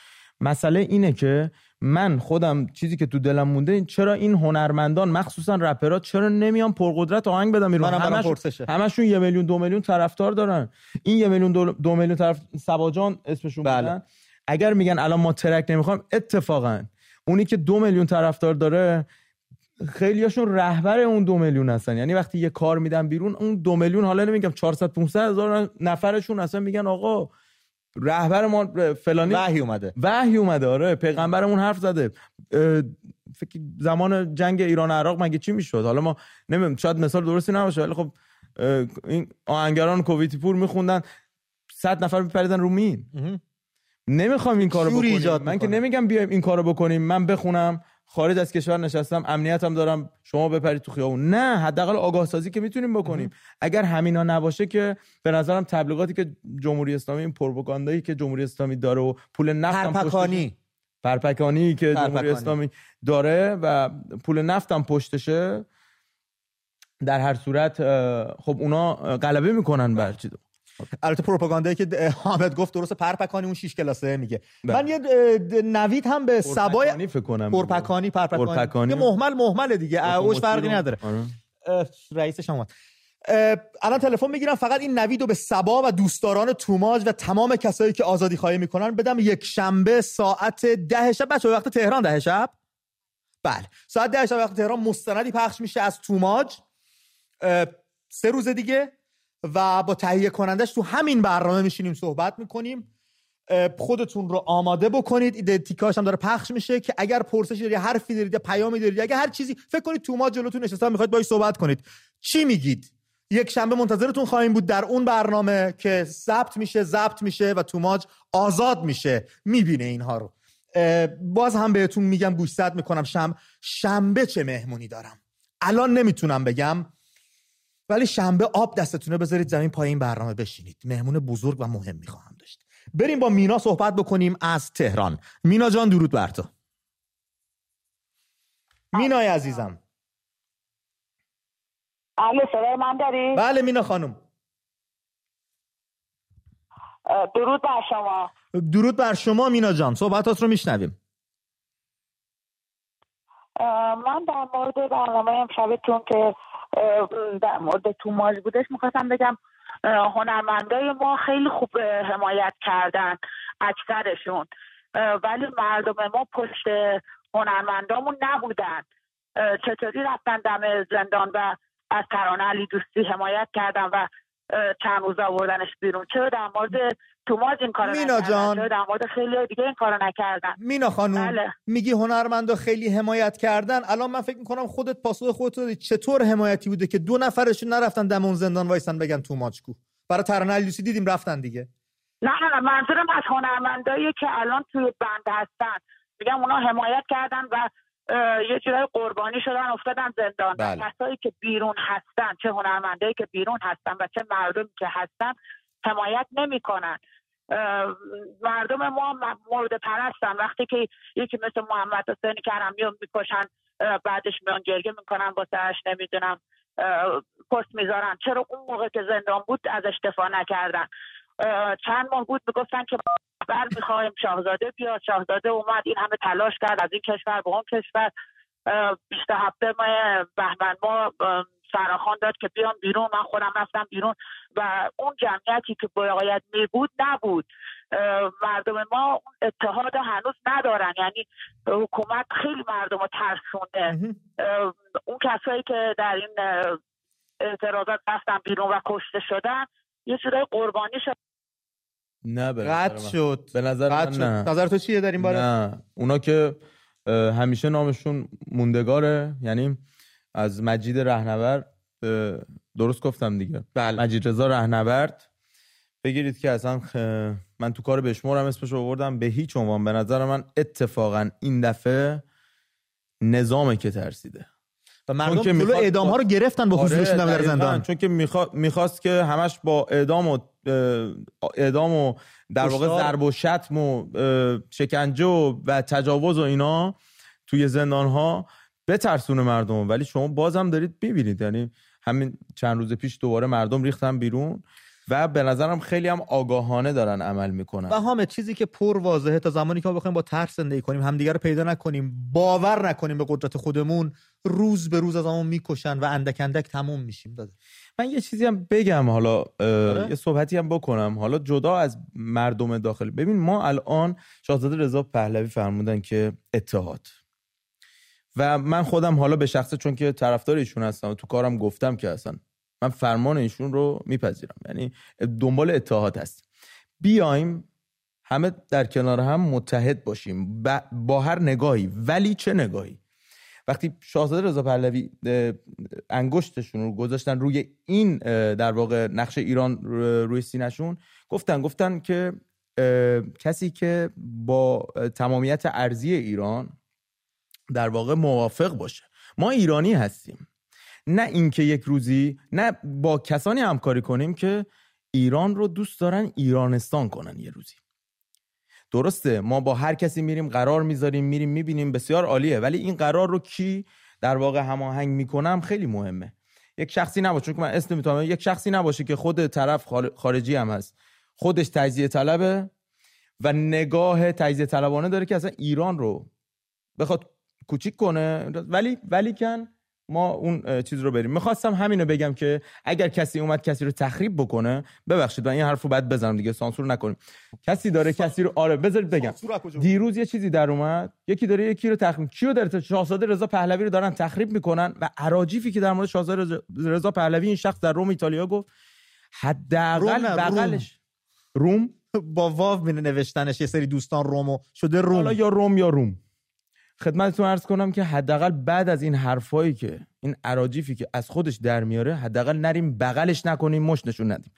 S2: مسئله اینه که من خودم چیزی که تو دلم مونده این چرا این هنرمندان مخصوصا رپرها چرا نمیان پرقدرت آهنگ بدن بیرون؟ همش-. همشون یه میلیون دو میلیون طرفدار دارن. این یه میلیون دو, دو میلیون طرف سباجان اسمشون
S1: بله.
S2: بودن اگر میگن الان ما ترک نمی‌خوایم اتفاقا اونی که دو میلیون طرفدار داره خیلیاشون رهبر اون دو میلیون هستن. یعنی وقتی یه کار میدن بیرون اون دو میلیون حالا نمیگم 400 500 هزار نفرشون اصلا میگن آقا رهبر ما فلانی
S1: وحی اومده.
S2: وحی اومده آره پیغمبرمون حرف زده. فکر زمان جنگ ایران و عراق مگه چی می‌شد؟ حالا ما نمی‌دونم شاید مثال درستی نباشه ولی خب این آهنگران کویتی پور میخوندن صد نفر میپریدن رو مین. نمی‌خوام این کارو بکنیم.
S1: ایجاد
S2: من که. نمیگم بیایم این کارو بکنیم. من بخونم خارج از کشور نشستم امنیتم دارم شما بپرید تو خیابون. نه حداقل آگاه سازی که می‌تونیم بکنیم. اگر همینا نباشه که به نظرم تبلیغاتی که جمهوری اسلامی این پروپاگاندایی که جمهوری اسلامی داره و پول نفت هم پشتشه-
S1: پرپکانی.
S2: پرپکانی که جمهوری
S1: پرپکانی.
S2: اسلامی داره و پول نفتم پشتشه در هر صورت خب اونا غلبه می‌کنن بر چیز
S1: البته پروپاگاندایی که حامد گفت درست پرپکانی اون 6 کلاسه میگه.
S2: بله.
S1: من یه نوید هم به سبای
S2: پرپکانی فکر کنم.
S1: پرپکانی. یه محمل محمله دیگه. اوش فرقی نداره.
S2: آره.
S1: رئیسش هم اومد. الان تلفن می‌گیرم فقط این نوید رو به سبا و دوستداران توماج و تمام کسایی که آزادی خواهی می‌کنن بدم یک شنبه ساعت ده شب. بچه وقت تهران ده شب؟ بله. ساعت ده شب وقت تهران مستندی پخش میشه از توماج. سه روز دیگه. و با تهیه کنندش تو همین برنامه میشینیم صحبت می‌کنیم. خودتون رو آماده بکنید. این تیکاش هم داره پخش میشه که اگر پرسشی دارید حرفی دارید یا پیامی دارید اگر هر چیزی فکر کنید تو ما جلوتون نشسته می‌خواید باهاش صحبت کنید. چی میگید؟ یک شنبه منتظرتون خواهیم بود در اون برنامه که ضبط میشه ضبط میشه و توماج آزاد میشه. می‌بینه اینها رو. باز هم بهتون میگم گوشزد می‌کنم. شم شنبه چه مهمونی دارم. الان نمی‌تونم بگم. ولی شنبه آب دستتونه بذارید زمین پای این برنامه بشینید. مهمون بزرگ و مهم می‌خواهم داشت. بریم با مینا صحبت بکنیم از تهران. مینا جان درود بر تو. مینای عزیزم.
S6: الو صدای من داری؟
S1: بله مینا خانم.
S6: درود بر شما.
S1: درود بر شما مینا جان. صحبتات رو میشنویم.
S6: من در مورد برنامه امشبتون که در مورد توماج بودش می‌خواستم بگم هنرمندای ما خیلی خوب حمایت کردن اکثرشون. ولی مردم ما پشت هنرمندامون نبودن. چطوری رفتن دم زندان و از ترانه علی دوستی حمایت کردن و چند روز آوردنش بیرون. چرا در مورد توماج این کارو
S1: مینا جان.
S6: چرا در مورد خیلی دیگه این کارو نکردن؟
S1: مینا خانوم
S6: بله.
S1: میگی هنرمندا خیلی حمایت کردن. الان من فکر می‌کنم خودت پاسخ خودت رو چطور حمایتی بوده که دو نفرشون نرفتن دم اون زندان وایسن بگن توماج کو؟ برای ترانه علی دوستی دیدیم رفتن دیگه.
S6: نه نه نه منظورم از هنرمندایی که الان توی بند هستن. میگم اونا حمایت کردن و یه جورای قربانی شدن افتادن زندان.
S1: بله.
S6: کسایی که بیرون هستن چه هنرمندایی که بیرون هستن و چه مردمی که هستن حمایت نمی‌کنن. مردم ما مورد پرستن. وقتی که یکی مثل محمد حسینی کرم میان می‌کشن بعدش میان گرگه می‌کنن واسهش نمی‌دونم پست می‌ذارن. چرا اون موقع که زندان بود ازش دفاع نکردن؟ چند ماه بود می‌گفتن که بر می‌خوایم شاهزاده بیاد. شاهزاده اومد. این همه تلاش کرد. از این کشور به اون کشور. بیست هفته ماه بهمن ما فراخان داد که بیام بیرون. من خودم رفتم بیرون. و اون جمعیتی که باید می بود نبود. مردم ما اتحاد هنوز ندارن. یعنی حکومت خیلی مردم رو ترسونده اون کسایی که در این اعتراضات رفتن بیرون و کشته شدن یه جورای قربانی شد.
S2: نه به.
S1: شد.
S2: به نظر من
S1: شد.
S2: نه.
S1: نظر تو چیه در این باره
S2: نه. اونا که همیشه نامشون موندگاره. یعنی از مجید رهنورد درست گفتم دیگه.
S1: بله.
S2: مجید رضا رهنورد. بگیرید که اصلا خ- من تو کار بشمورم اسمش رو آوردم. به هیچ عنوان به نظر من اتفاقا این دفعه نظامه که ترسیده.
S1: و مردم
S2: که
S1: جلو اعدام ها رو گرفتن با حضور
S2: آره،
S1: در. زندان.
S2: چون که میخوا... می‌خواست که همش با اعدام و اعدام و در واقع. ضرب و شتم و شکنجه و, تجاوز و اینا توی زندان ها بترسونه مردم. ولی شما بازم دارید ببینید یعنی همین چند روز پیش دوباره مردم ریختن بیرون و به نظرم خیلی هم آگاهانه دارن عمل می‌کنن.
S1: و حامد چیزی که پر واضحه تا زمانی که ما بخوایم با ترس زندگی کنیم همدیگه رو پیدا نکنیم باور نکنیم به قدرت خودمون روز به روز از همون می‌کشن و اندک اندک تموم میشیم داده
S2: من یه چیزی هم بگم حالا
S1: آره.
S2: یه صحبتی هم بکنم. حالا جدا از مردم داخل. ببین ما الان شاهزاده رضا پهلوی فرمودن که اتحاد. و من خودم حالا به شخصه چون که طرفدار ایشون هستم و تو کارم گفتم که اصلا من فرمان ایشون رو میپذیرم. یعنی دنبال اتحاد هست. بیایم همه در کنار هم متحد باشیم. با هر نگاهی. ولی چه نگاهی؟ وقتی شاهزاده رضا پهلوی انگشتشون رو گذاشتن روی این در واقع نقش ایران رو- روی سینهشون گفتن گفتن که کسی که با تمامیت ارزی ایران در واقع موافق باشه. ما ایرانی هستیم. نه اینکه یک روزی نه با کسانی همکاری کنیم که ایران رو دوست دارن ایرانستان کنن یه روزی. درسته ما با هر کسی میریم قرار می‌ذاریم میریم می‌بینیم بسیار عالیه. ولی این قرار رو کی در واقع هماهنگ می‌کنم خیلی مهمه. یک شخصی نباشه چون که من اسم نمی‌تونم یک شخصی نباشه که خود طرف خار- خارجی هم هست. خودش تجزیه طلبه و نگاه تجزیه طلبانه داره که اصلا ایران رو بخواد کوچیک کنه. ولی ولی کن ما اون چیز رو بریم. می‌خواستم همینو بگم که اگر کسی اومد کسی رو تخریب بکنه ببخشید من این حرف رو بعد بزنم دیگه سانسور نکنیم. کسی داره کسی رو آره بذارید بگم. دیروز یه چیزی در اومد. یکی داره یکی رو تخریب کیو داره شاهزاده رضا پهلوی رو دارن تخریب می‌کنن و عراجیفی که در مورد شاهزاده رضا پهلوی این شخص در روم ایتالیا گفت حداقل بغلش روم؟
S1: با واو می نوشتنش یه سری دوستان رومو. شده روم.
S2: حالا یا روم یا روم. خدمتتون عرض کنم که حداقل بعد از این حرفایی که این عراجیفی که از خودش در میاره حداقل نریم بغلش نکنیم مش نشون ندیم.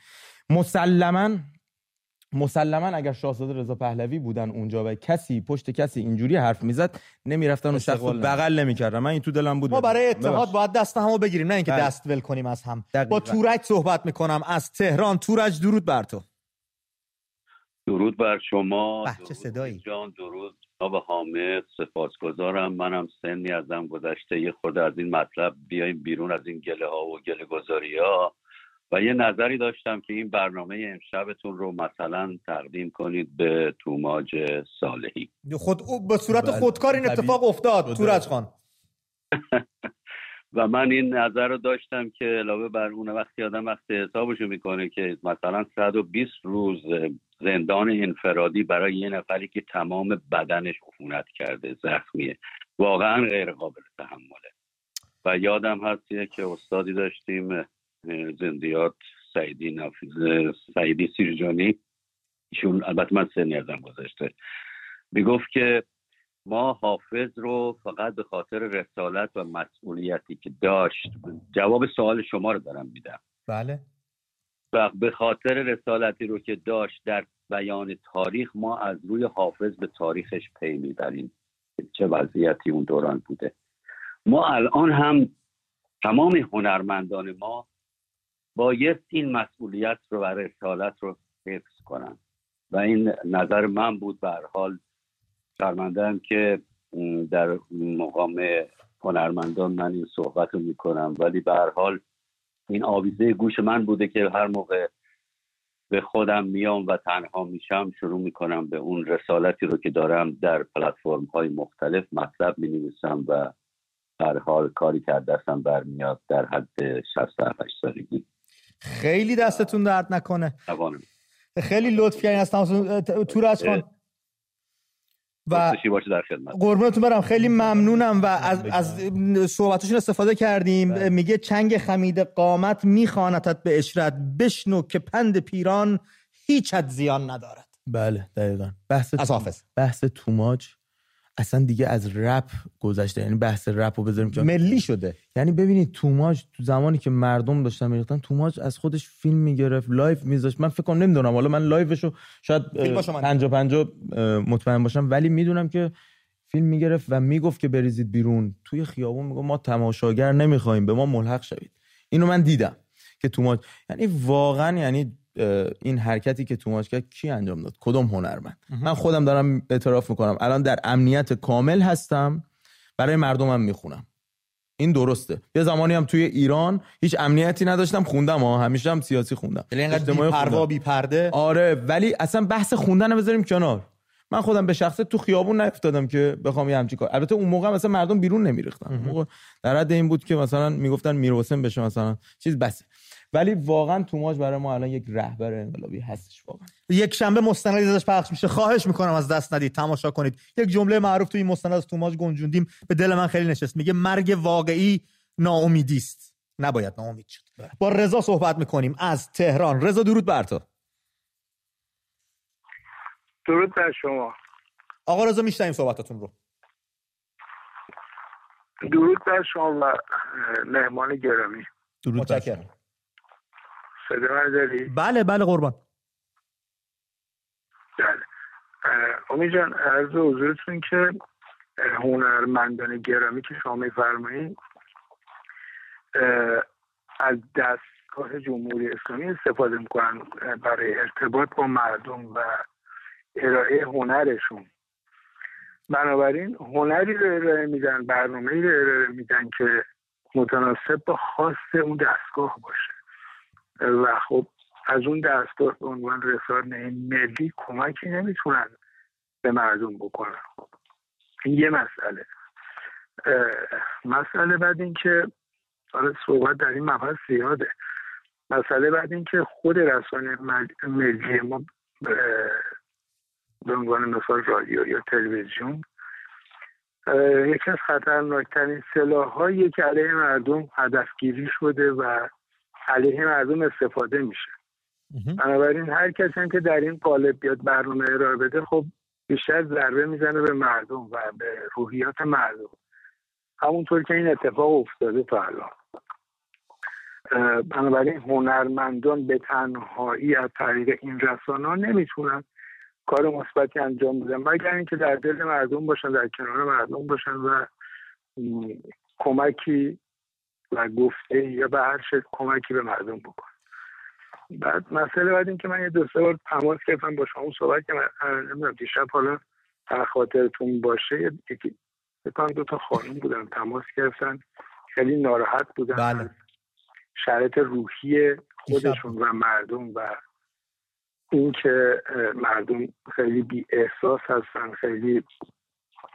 S2: مسلما مسلما اگر شاهزاده رضا پهلوی بودن اونجا و کسی پشت کسی اینجوری حرف می‌زد نمی‌رفتن اون شخص بغل نمی‌کردن. من این تو دلم بود.
S1: ما برای اتحاد باید دست همو بگیریم نه اینکه بله. دست ول کنیم از هم. دقیقا. با تورج صحبت می‌کنم. از تهران تورج درود بر تو.
S7: درود بر شما.
S1: چه صدایی؟
S7: جان. درود جناب حامد سپاسگزارم. منم سنی ازم گذشته. یه خورده از این مطلب بیایم بیرون از این گله ها و گله گذاری ها. و یه نظری داشتم که این برنامه امشبتون رو مثلا تقدیم کنید به توماج صالحی.
S1: خود به صورت بله. خودکار این اتفاق افتاد تورج خان.
S7: و من این نظر رو داشتم که علاوه بر اون وقتی آدم وقتی حسابشو می‌کنه که مثلا 120 روز زندان انفرادی برای یه نفری که تمام بدنش عفونت کرده زخمیه واقعا غیر قابل تحمله. و یادم هست که استادی داشتیم زندیات سعیدی نفیز سعیدی سیرجانی ایشون البته من سنی ازم گذاشته می‌گفت که ما حافظ رو فقط به خاطر رسالت و مسئولیتی که داشت جواب سوال شما رو دارم میدم.
S1: بله.
S7: و به خاطر رسالتی رو که داشت در بیان تاریخ ما از روی حافظ به تاریخش پی می‌بریم چه وضعیتی اون دوران بوده. ما الان هم تمام هنرمندان ما باید این مسئولیت رو و رسالت رو حفظ کنن. و این نظر من بود به حال شرمنده که در مقام هنرمندان من این صحبت رو می‌کنم. ولی به حال این آویزه گوش من بوده که هر موقع به خودم میام و تنها میشم شروع می‌کنم به اون رسالتی رو که دارم در پلتفرم های مختلف مطلب می نویسم و در حال کاری کرده دستم برمیاد در حد 68 سالگی.
S1: خیلی دستتون درد نکنه.
S7: توانم.
S1: خیلی لطف کردین از تماس تورج خان
S7: و
S1: قربونتون برم. خیلی ممنونم و از, از صحبتشون استفاده کردیم. بله. میگه چنگ خمید قامت میخوانتت به اشرت بشنو که پند پیران هیچ زیان ندارد.
S2: بله دقیقا. بحث
S1: از حافظ.
S2: بحث توماج. اصلا دیگه از رپ گذشته یعنی بحث رپ رو بذاریم
S1: ملی شده.
S2: یعنی ببینید توماج تو زمانی که مردم داشتن میریختن توماج از خودش فیلم می‌گرفت لایو میذاشت. من فکر کنم نمی‌دونم حالا من لایوشو شاید 50 50 مطمئن باشم. ولی می‌دونم که فیلم می‌گرفت و می‌گفت که بریزید بیرون. توی خیابون می‌گفت ما تماشاگر نمی‌خوایم به ما ملحق شوید. اینو من دیدم که توماج یعنی واقعا یعنی این حرکتی که توماج کرد کی انجام داد؟ کدوم هنرمند؟ من خودم دارم اعتراف می‌کنم. الان در امنیت کامل هستم. برای مردمم می‌خونم. این درسته. یه زمانی هم توی ایران هیچ امنیتی نداشتم خوندم ها. همیشه هم سیاسی خوندم.
S1: یعنی پروا بی پرده
S2: آره ولی اصلا بحث خوندن رو بذاریم کنار. من خودم به شخصه تو خیابون نیفتادم که بخوام یه همچین کار. البته اون موقع مثلا مردم بیرون نمیریختن. موقع در حد این بود که مثلا می‌گفتن میروسن بشه مثلا چیز بسه ولی واقعا توماج برای ما الان یک رهبر انقلابی هستش واقعا.
S1: یک شنبه مستندی ازش پخش میشه. خواهش می‌کنم از دست ندید. تماشا کنید. یک جمله معروف توی این مستند از توماج گنجوندیم. به دل من خیلی نشست. میگه مرگ واقعی ناامیدی است. نباید ناامید شد. با رضا صحبت می‌کنیم. از تهران. رضا درود بر تو.
S8: درود بر شما.
S1: آقا رضا میشنیم صحبتاتون رو.
S8: درود بر شما و مهمان گرامی.
S1: درود متشکرم.
S8: صدا داری؟
S1: بله بله قربان.
S8: بله. امید جان عرض حضورتون که هنرمندان گرامی که شما میفرمایید از دستگاه جمهوری اسلامی استفاده می‌کنن برای ارتباط با مردم و ارائه هنرشون. بنابراین هنری رو ارائه میدن برنامه رو ارائه میدن که متناسب با خواست اون دستگاه باشه. و خب از اون دستگاه به عنوان رسانه ملی کمکی نمی‌تونن به مردم بکنن. خب این یه مسئله. مسئله بعد اینکه حالا صحبت در این مبحث زیاده. مسئله بعد اینکه خود رسانه ملی ما به عنوان مثال رادیو یا تلویزیون یکی از خطرناکترین سلاح هایی که علیه مردم هدفگیری شده و علیه مردم استفاده میشه. بنابراین هر کسی هم که در این قالب بیاد برنامه ارائه بده خب بیشتر ضربه می‌زنه به مردم و به روحیات مردم. همونطور که این اتفاق افتاده تا الان. بنابراین هنرمندان به تنهایی از طریق این رسانه ها نمی‌تونن کار مثبتی انجام بدن مگر اینکه در دل مردم باشن در کنار مردم باشن و کمکی و گفته یا به هر شکل کمکی به مردم بکن. بعد مسئله بعد این که من یه دو سه بار تماس گرفتم با شما صحبت که نمی‌دونم دیشب حالا در خاطرتون باشه یکی بکنم دو تا خانم بودن تماس گرفتن. خیلی ناراحت بودن.
S1: بله.
S8: شرط روحی خودشون و مردم و اینکه مردم خیلی بی احساس هستن خیلی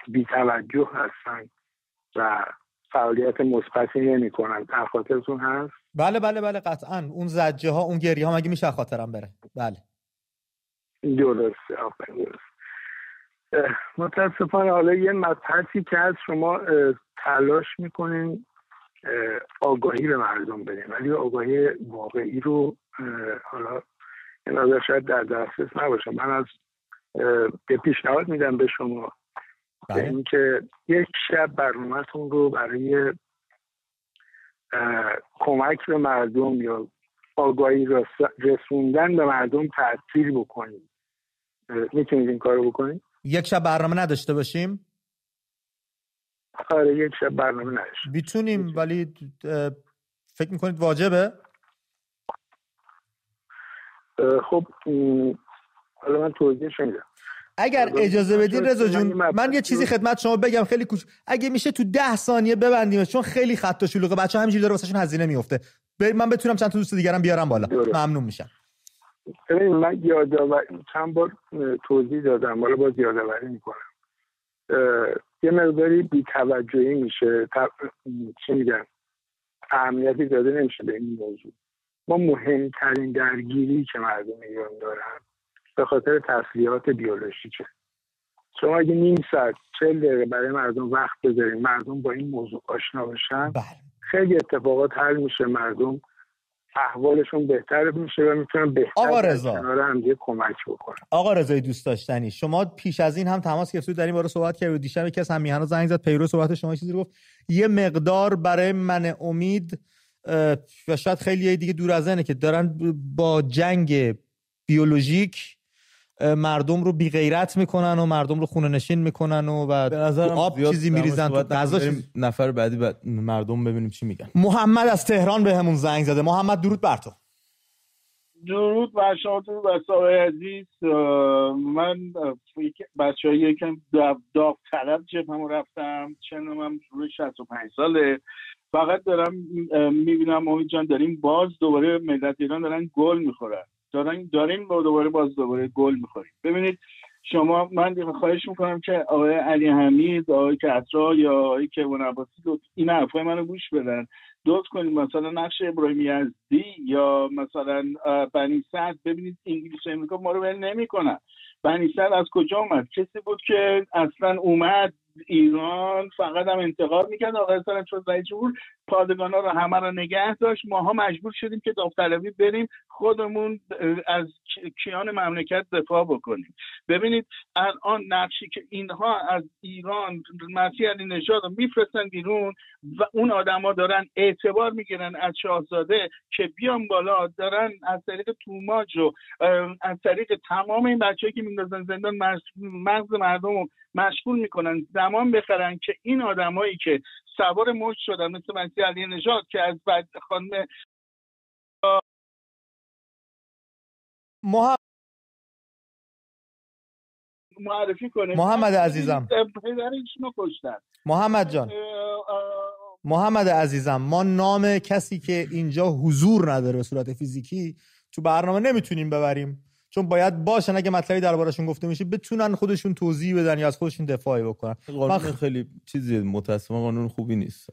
S8: بی توجه هستن و فعالیت مثبتی نمی کنن در خاطرتون هست؟
S1: بله بله بله قطعا. اون زجه ها اون گریه ها مگه میشه خاطرم بره؟ بله.
S8: درسته آفرین درست متاسفانه حالا یه مبحثی که از شما تلاش می‌کنین آگاهی به مردم بدین. ولی آگاهی واقعی رو حالا این شاید در دسترس نباشه. من از به پیشنهاد میدم به شما بله. اینکه یک شب برنامهتون رو برای کمک به مردم یا آگاهی رسوندن به مردم تعطیل بکنید می‌تونید این کارو بکنید؟
S1: یک شب برنامه نداشته باشیم؟
S8: آره یک شب برنامه نداشته
S1: می‌تونیم. ولی فکر می‌کنید واجبه؟
S8: خب حالا من توضیح میدم.
S1: اگر اجازه بدین رضا جون من یه چیزی خدمت شما بگم خیلی کوچ اگه میشه تو ده ثانیه ببندیم چون خیلی خط و شلوغه. بچه همینجوری داره واسهشون هزینه میفته من بتونم چند تا دوست دیگرم بیارم بالا. ممنون میشم.
S8: ببین من یادآور چند بار توضیح دادم. حالا باز یادآوری می‌کنم. یه مقداری بی‌توجهی میشه. چی میگن؟ اهمیتی داده نمیشه به این موضوع. ما مهمترین درگیری که مردم ایران دارن به خاطر تسلیحات بیولوژیکه شما اگه نیم ساعت چل دقیقه برای مردم وقت بذارین مردم با این موضوع آشنا بشن
S1: بله.
S8: خیلی اتفاقات حل میشه مردم احوالشون بهتر میشه و می‌تونن بهتر
S1: آقا رضا.
S8: کنار هم کمک بکنن.
S1: آقا رضای دوست داشتنی شما پیش از این هم تماس گرفتید در این باره صحبت کردید دیشب یکی از همیهن‌ها زنگ زد پیرو صحبت شما چیزی رو گفت. یه مقدار برای من امید و شاید خیلی دیگه دور از اینه که دارن با جنگ بیولوژیک مردم رو بی غیرت می‌کنن و مردم رو خونه نشین می‌کنن و, و آب چیزی میریزن تو غذا
S2: نفر بعدی مردم ببینیم چی میگن.
S1: محمد از تهران به همون زنگ زده. محمد درود بر تو.
S9: درود بر شما تو بسای عزیز. من بچه های یکم داغ طلب جبهمو رفتم. چنم هم روی 65 ساله. فقط دارم می‌بینم امید جان داریم باز دوباره ملت ایران دارن گل می‌خورن. دارن داریم با دوباره باز دوباره گل می‌خوریم. ببینید شما من خواهش می‌کنم که آقای علی حمید آقای کترا یا آقای کیوان عباسی این حرفای منو گوش بدن. دوست کنید مثلا نقش ابراهیم یزدی یا مثلا بنی سعد. ببینید انگلیس و امریکا ما رو ول نمی‌کنن. بنی سعد از کجا اومد؟ کسی بود که اصلا اومد ایران فقط هم انتقاد می‌کرد. آقای سرم چون رئیس جمهور پادگان ها رو همه رو نگه داشت. ماها مجبور شدیم که داوطلبی بریم. خودمون از کیان مملکت دفاع بکنیم. ببینید الان نقشی که اینها از ایران مسیح علی نژاد رو میفرستن بیرون و اون آدما دارن اعتبار می‌گیرن از شاهزاده که بیان بالا دارن از طریق توماج و از طریق تمام این بچه‌ای که میندازن زندان مغز مردم رو مشغول می‌کنن زمان بخرن که این آدمایی که سوار مشت شدن مثل مسیح علی نژاد که از بعد خانم
S1: محمد
S9: معرفی کنه
S1: محمد عزیزم. محمد جان. محمد عزیزم ما نام کسی که اینجا حضور نداره به صورت فیزیکی تو برنامه نمی‌تونیم ببریم. چون باید باشن اگه مطلبی دربارشون گفته میشه بتونن خودشون توضیح بدن یا از خودشون دفاعی بکنن.
S2: قانون خیلی چیزی متاسفانه قانون خوبی نیست.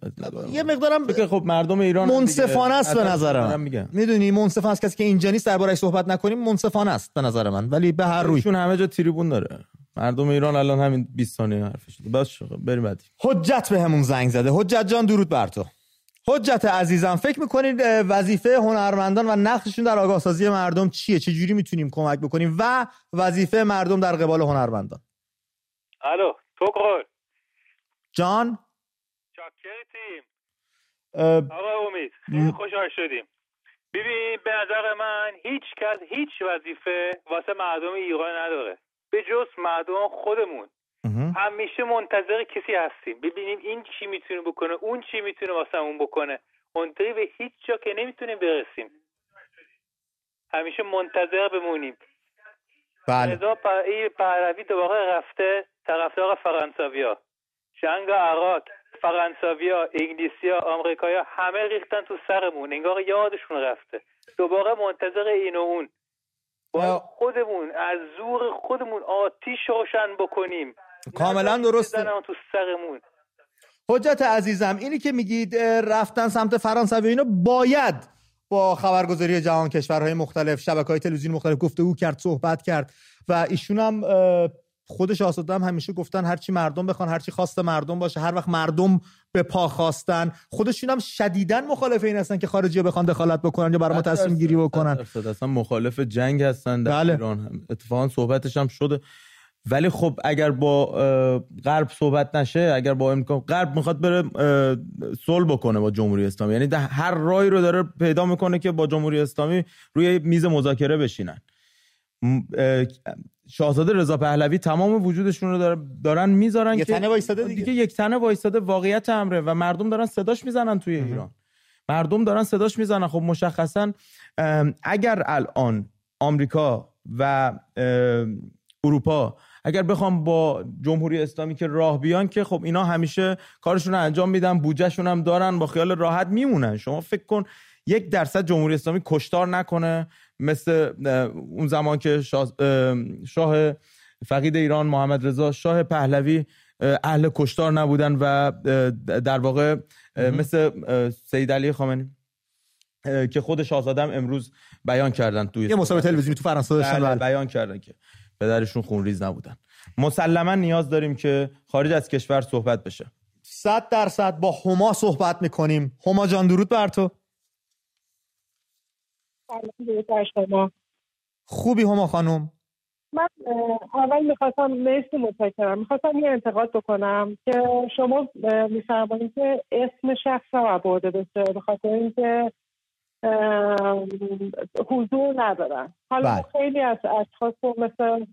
S1: یه مقدارم
S2: که خب مردم ایران
S1: منصفانه است به. نظر من. می‌دونی منصفانه است کسی که اینجا نیست دربارش صحبت نکنیم منصفانه است به نظر من. ولی به هر روی.
S2: همه جا تریبون داره. مردم ایران الان همین 20 ثانیه حرفش. بس. بریم بعدی.
S1: حجت به همون زنگ زده. حجت جان درود بر تو. حجت عزیزم فکر می‌کنید وظیفه هنرمندان و نقششون در آگاه سازی مردم چیه؟ چه جوری می‌تونیم کمک بکنیم؟ و وظیفه مردم در قبال هنرمندان.
S10: الو تو قول
S1: جان؟
S10: چاکرتیم. آقا امید خیلی خوشحال شدیم. ببین به نظر من هیچ کس هیچ وظیفه واسه مردم ایران نداره. به جز مردم خودمون. همیشه منتظر کسی هستیم. ببینیم این چی می‌تونه بکنه اون چی می‌تونه واسه بکنه. منتظر به هیچ جا که نمی‌تونیم برسیم. همیشه منتظر بمونیم.
S1: بله.
S10: رضا این پهلوی دوباره رفته طرفدار فرانسویا. جنگ عراق فرانسویا انگلیسیا آمریکایا همه ریختن تو سرمون. انگار یادشون رفته. دوباره منتظر این و اون. باید خودمون از زور خودمون آتیش روشن بکنیم.
S1: کاملا درسته.
S10: تو سرمون.
S1: حجت عزیزم اینی که میگید رفتن سمت فرانسه و اینا باید با خبرگزاری جهان کشورهای مختلف شبکه های تلویزیون مختلف گفتگو کرد صحبت کرد و ایشون هم خودش آسوده هم همیشه گفتن هرچی مردم بخوان هرچی خواست مردم باشه هر وقت مردم به پا خواستن. خودشون هم شدیداً مخالف این هستن که خارجی بخوان دخالت بکنن یا برای ما تصمیم گیری بکنن.
S2: اصلا مخالف جنگ هستن در
S1: بله.
S2: ایران. هم. اتفاقا صحبتش هم شده. ولی خب اگر با غرب صحبت نشه اگر با امکان غرب می‌خواد بره صلح بکنه با جمهوری اسلامی. یعنی هر رای رو داره پیدا می‌کنه که با جمهوری اسلامی روی میز مذاکره بشینن. شاهزاده رضا پهلوی تمام وجودشون رو داره- دارن می‌ذارن
S1: یه
S2: که
S1: تنه وایستاده دیگه.
S2: یک تنه وایستاده واقعیت امره و مردم دارن صداش می‌زنن توی ایران. مردم دارن صداش می‌زنن. خب مشخصا اگر الان آمریکا و اروپا اگر بخوام با جمهوری اسلامی که راه بیان که خب اینا همیشه کارشون رو انجام میدن بودجهشون هم دارن با خیال راحت میمونن. شما فکر کن یک درصد جمهوری اسلامی کشتار نکنه. مثل اون زمان که شاه, اه، شاه فقید ایران محمد رضا شاه پهلوی اه، اهل کشتار نبودن و در واقع مثل سید علی خامنه‌ای که خود شاهزادم امروز بیان کردن توی
S1: یه مسابقه تلویزیونی تو فرانسه داشتن.
S2: بله،
S1: بله.
S2: بیان کردن که. پدرشون خونریز نبودن. مسلما نیاز داریم که خارج از کشور صحبت بشه.
S1: صد درصد با هما صحبت می‌کنیم. هما جان درود بر تو.
S11: شما
S1: خوبی هما خانم؟
S11: من اول می‌خواستم مرسی متشکرم. می‌خواستم یه انتقاد بکنم که شما میفرمایید که اسم شخص رو برده بشه به خاطر اینکه حضور ندارن. حالا
S1: بله.
S11: خیلی از اشخاص رو مثل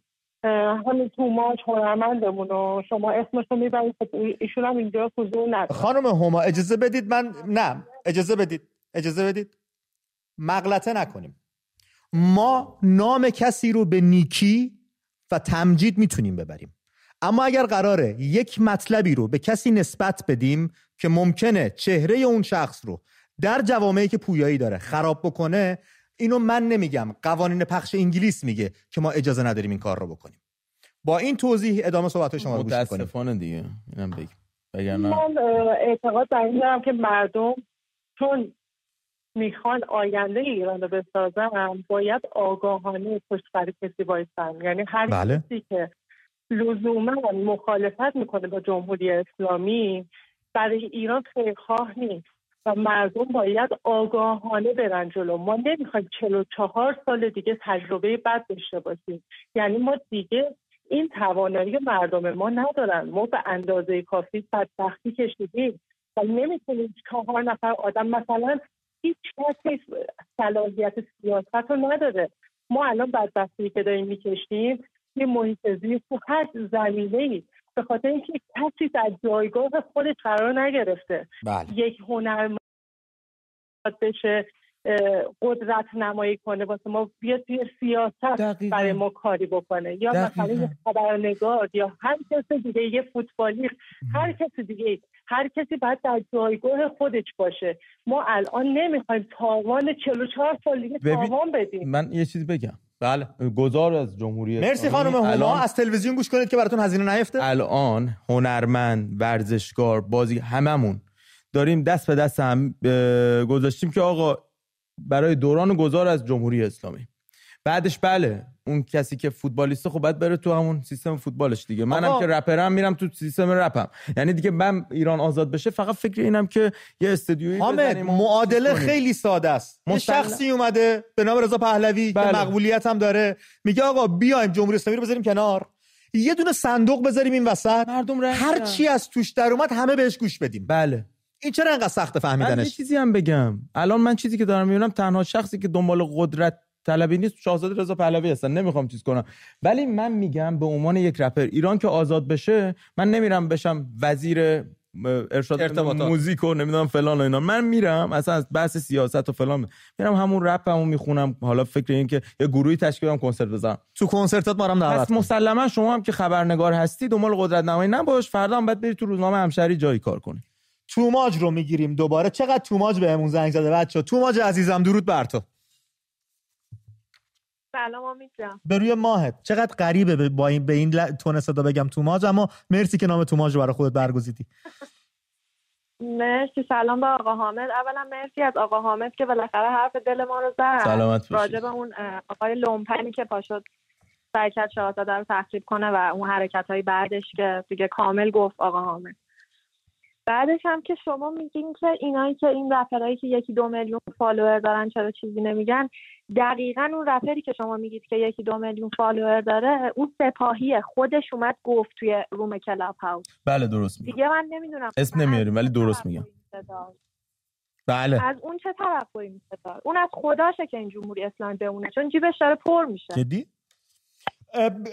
S11: همین توماج هنرمندمون و شما اسمش رو می‌برید خب ایشون هم اینجا حضور ندارن.
S1: خانم هما اجازه بدید من نه اجازه بدید اجازه بدید. مغلطه نکنیم. ما نام کسی رو به نیکی و تمجید می‌تونیم ببریم. اما اگر قراره یک مطلبی رو به کسی نسبت بدیم که ممکنه چهره اون شخص رو در جوامعی که پویایی داره خراب بکنه اینو من نمیگم. قوانین پخش انگلیس میگه که ما اجازه نداریم این کار رو بکنیم. با این توضیح ادامه صحبت شما رو گوش کنیم
S2: متاسفانه دیگه. اینم وگرنه
S11: من اعتقاد بر این دارم که مردم چون می‌خوان آینده ایران رو بسازن باید آگاهانه پشت سر کسی بایستن. یعنی هر
S1: بله.
S11: کسی که لزوما مخالفت می‌کنه با جمهوری اسلامی برای ایران خیرخواه نیست. و مردم باید آگاهانه برن جلو. ما نمی‌خوایم چلو چهار سال دیگه تجربه بد داشته باشیم. یعنی ما دیگه این توانایی مردم ما ندارن. ما به اندازه کافی بدبختی کشیدیم. و نمی‌تونیم چهار نفر آدم مثلا هیچ کسی صلاحیت سیاست رو نداره. ما الان بدبختی که داریم می‌کشیم یه محیط زیست تو هر زمینه به خاطر اینکه کسی در جایگاه خودش قرار نگرفته.
S1: بله.
S11: یک هنرمند بشه قدرت نمایی کنه واسه ما بیاد توی سیاست برای ما کاری بکنه. یا مثلا
S2: دقیقاً.
S11: یه خبرنگار یا هر کس دیگه یه فوتبالیست هر کس دیگه هر کسی باید در جایگاه خودش باشه. ما الان نمی‌خوایم تاوان 44 سال دیگه تاوان بدیم.
S2: من یه چیزی بگم. بله. گذار از جمهوری
S1: مرسی خانم هما از تلویزیون گوش کنید که براتون هزینه نیفته.
S2: الان هنرمند ورزشکار بازی هممون داریم دست به دست هم گذاشتیم که آقا برای دوران گذار از جمهوری اسلامی. بعدش بله اون کسی که فوتبالیسته خب باید بره تو همون سیستم فوتبالش دیگه. منم که رپرم میرم تو سیستم رپم. یعنی دیگه من ایران آزاد بشه فقط فکر اینم که یه استودیویی
S1: بزنیم معادله خیلی ساده است. یه شخصی اومده به نام رضا پهلوی بله. که مقبولیت هم داره. میگه آقا بیایم جمهوری اسلامی رو بذاریم کنار. یه دونه صندوق بذاریم این وسط. مردم هر چی از توش در اومد همه بهش گوش بدیم.
S2: بله.
S1: این چرا انقدر سخت فهمیدنش من
S2: یه چیزی هم بگم. الان من چیزی که دارم می‌بینم تنها شخصی که دنبال قدرت طلبی نیست شاهزاده رضا پهلوی هستن نمی‌خوام چیز کنم. ولی من میگم به عنوان یک رپر ایران که آزاد بشه من نمیرم بشم وزیر ارشاد ارتباطات. موزیک و نمی‌دونم فلان و اینا. من میرم اصلا از بحث سیاست و فلان میرم همون رپمو می‌خونم. حالا فکر این که یه گروهی تشکیل کنم کنسرت بزنم.
S1: تو کنسرتات ما هم دعوت
S2: پس مسلما شما هم که خبرنگار هستی دنبال قدرت نمایی نباش. فردا هم باید بری تو روزنامه همشهری جایی کار کنی.
S1: توماج رو می‌گیریم دوباره. چقدر توماج بهمون زنگ زده بچا توماج عزیزم درود بر تو.
S12: سلام امید جان.
S1: به روی ماهت. چقدر غریبه با این به این تون صدا بگم توماج اما مرسی که نام توماج رو برای خودت برگزیدی.
S12: مرسی. سلام به آقا حامد. اولا مرسی از آقا حامد که بالاخره حرف دل ما رو زد.
S2: سلامت
S12: راجع به اون آقای لومپنی که پاشد سعی کرد شاهزاده رو تخریب کنه و اون حرکت های بعدش که دیگه کامل گفت آقا حامد. بعدش هم که شما میگین که اینایی که این رپرایی که یکی دو میلیون فالوور دارن چرا چیزی نمیگن دقیقا اون رپری که شما میگید که یکی دو میلیون follower داره اون سپاهیه. خودش اومد گفت توی روم کلاب هاوس.
S2: بله درست میگم.
S12: دیگه من نمی‌دونم
S2: اسم نمیاریم ولی درست میگم. بله.
S12: از اون چه توقعی میشه اون از خداشه که این جمهوری اسلامی بمونه چون جیبش داره پر میشه.
S1: جدی؟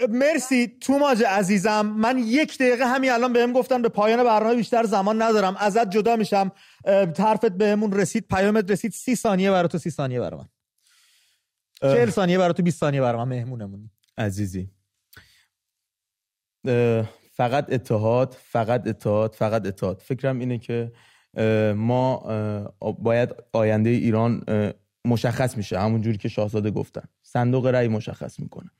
S1: مرسی توماج عزیزم. من یک دقیقه همین الان بهم گفتن به پایان برنامه بیشتر زمان ندارم. ازت جدا میشم. طرفت بهمون رسید پیامت رسید. سی ثانیه برای تو سی ثانیه برای من. چهل ثانیه برای تو 20 ثانیه برای من مهمونمونی.
S2: عزیزی. فقط اتحاد فقط اتحاد فقط اتحاد. فکرم اینه که ما باید آینده ایران مشخص میشه. همون جوری که شاهزاده گفتن. صندوق رأی مشخص می‌کنه.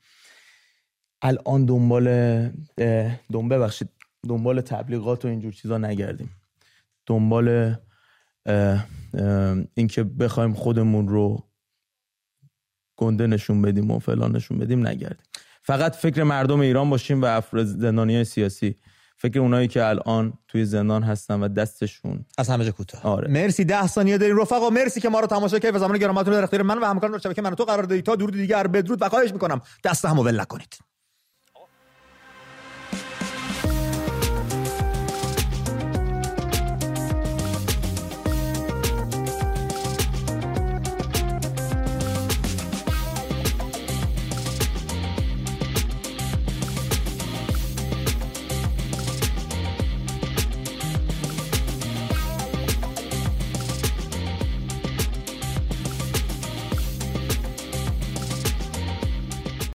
S2: الان دنبال دنبال بخشید دنبال تبلیغات و اینجور چیزا نگردیم. دنبال اینکه بخوایم خودمون رو گنده نشون بدیم و فلان نشون بدیم نگردیم. فقط فکر مردم ایران باشیم و افراد زندانی سیاسی. فکر اونایی که الان توی زندان هستن و دستشون.
S1: از همه جا کوتاه.
S2: آره.
S1: مرسی ده ثانیه دارین رفقا مرسی که ما رو تماشا کردید و زمان گرامتون در اختیار من و همکاران شبکه من و تو قرار دادید تا درود دیگر بدرود و خواهش می‌کنم. دست همو ول نکنید.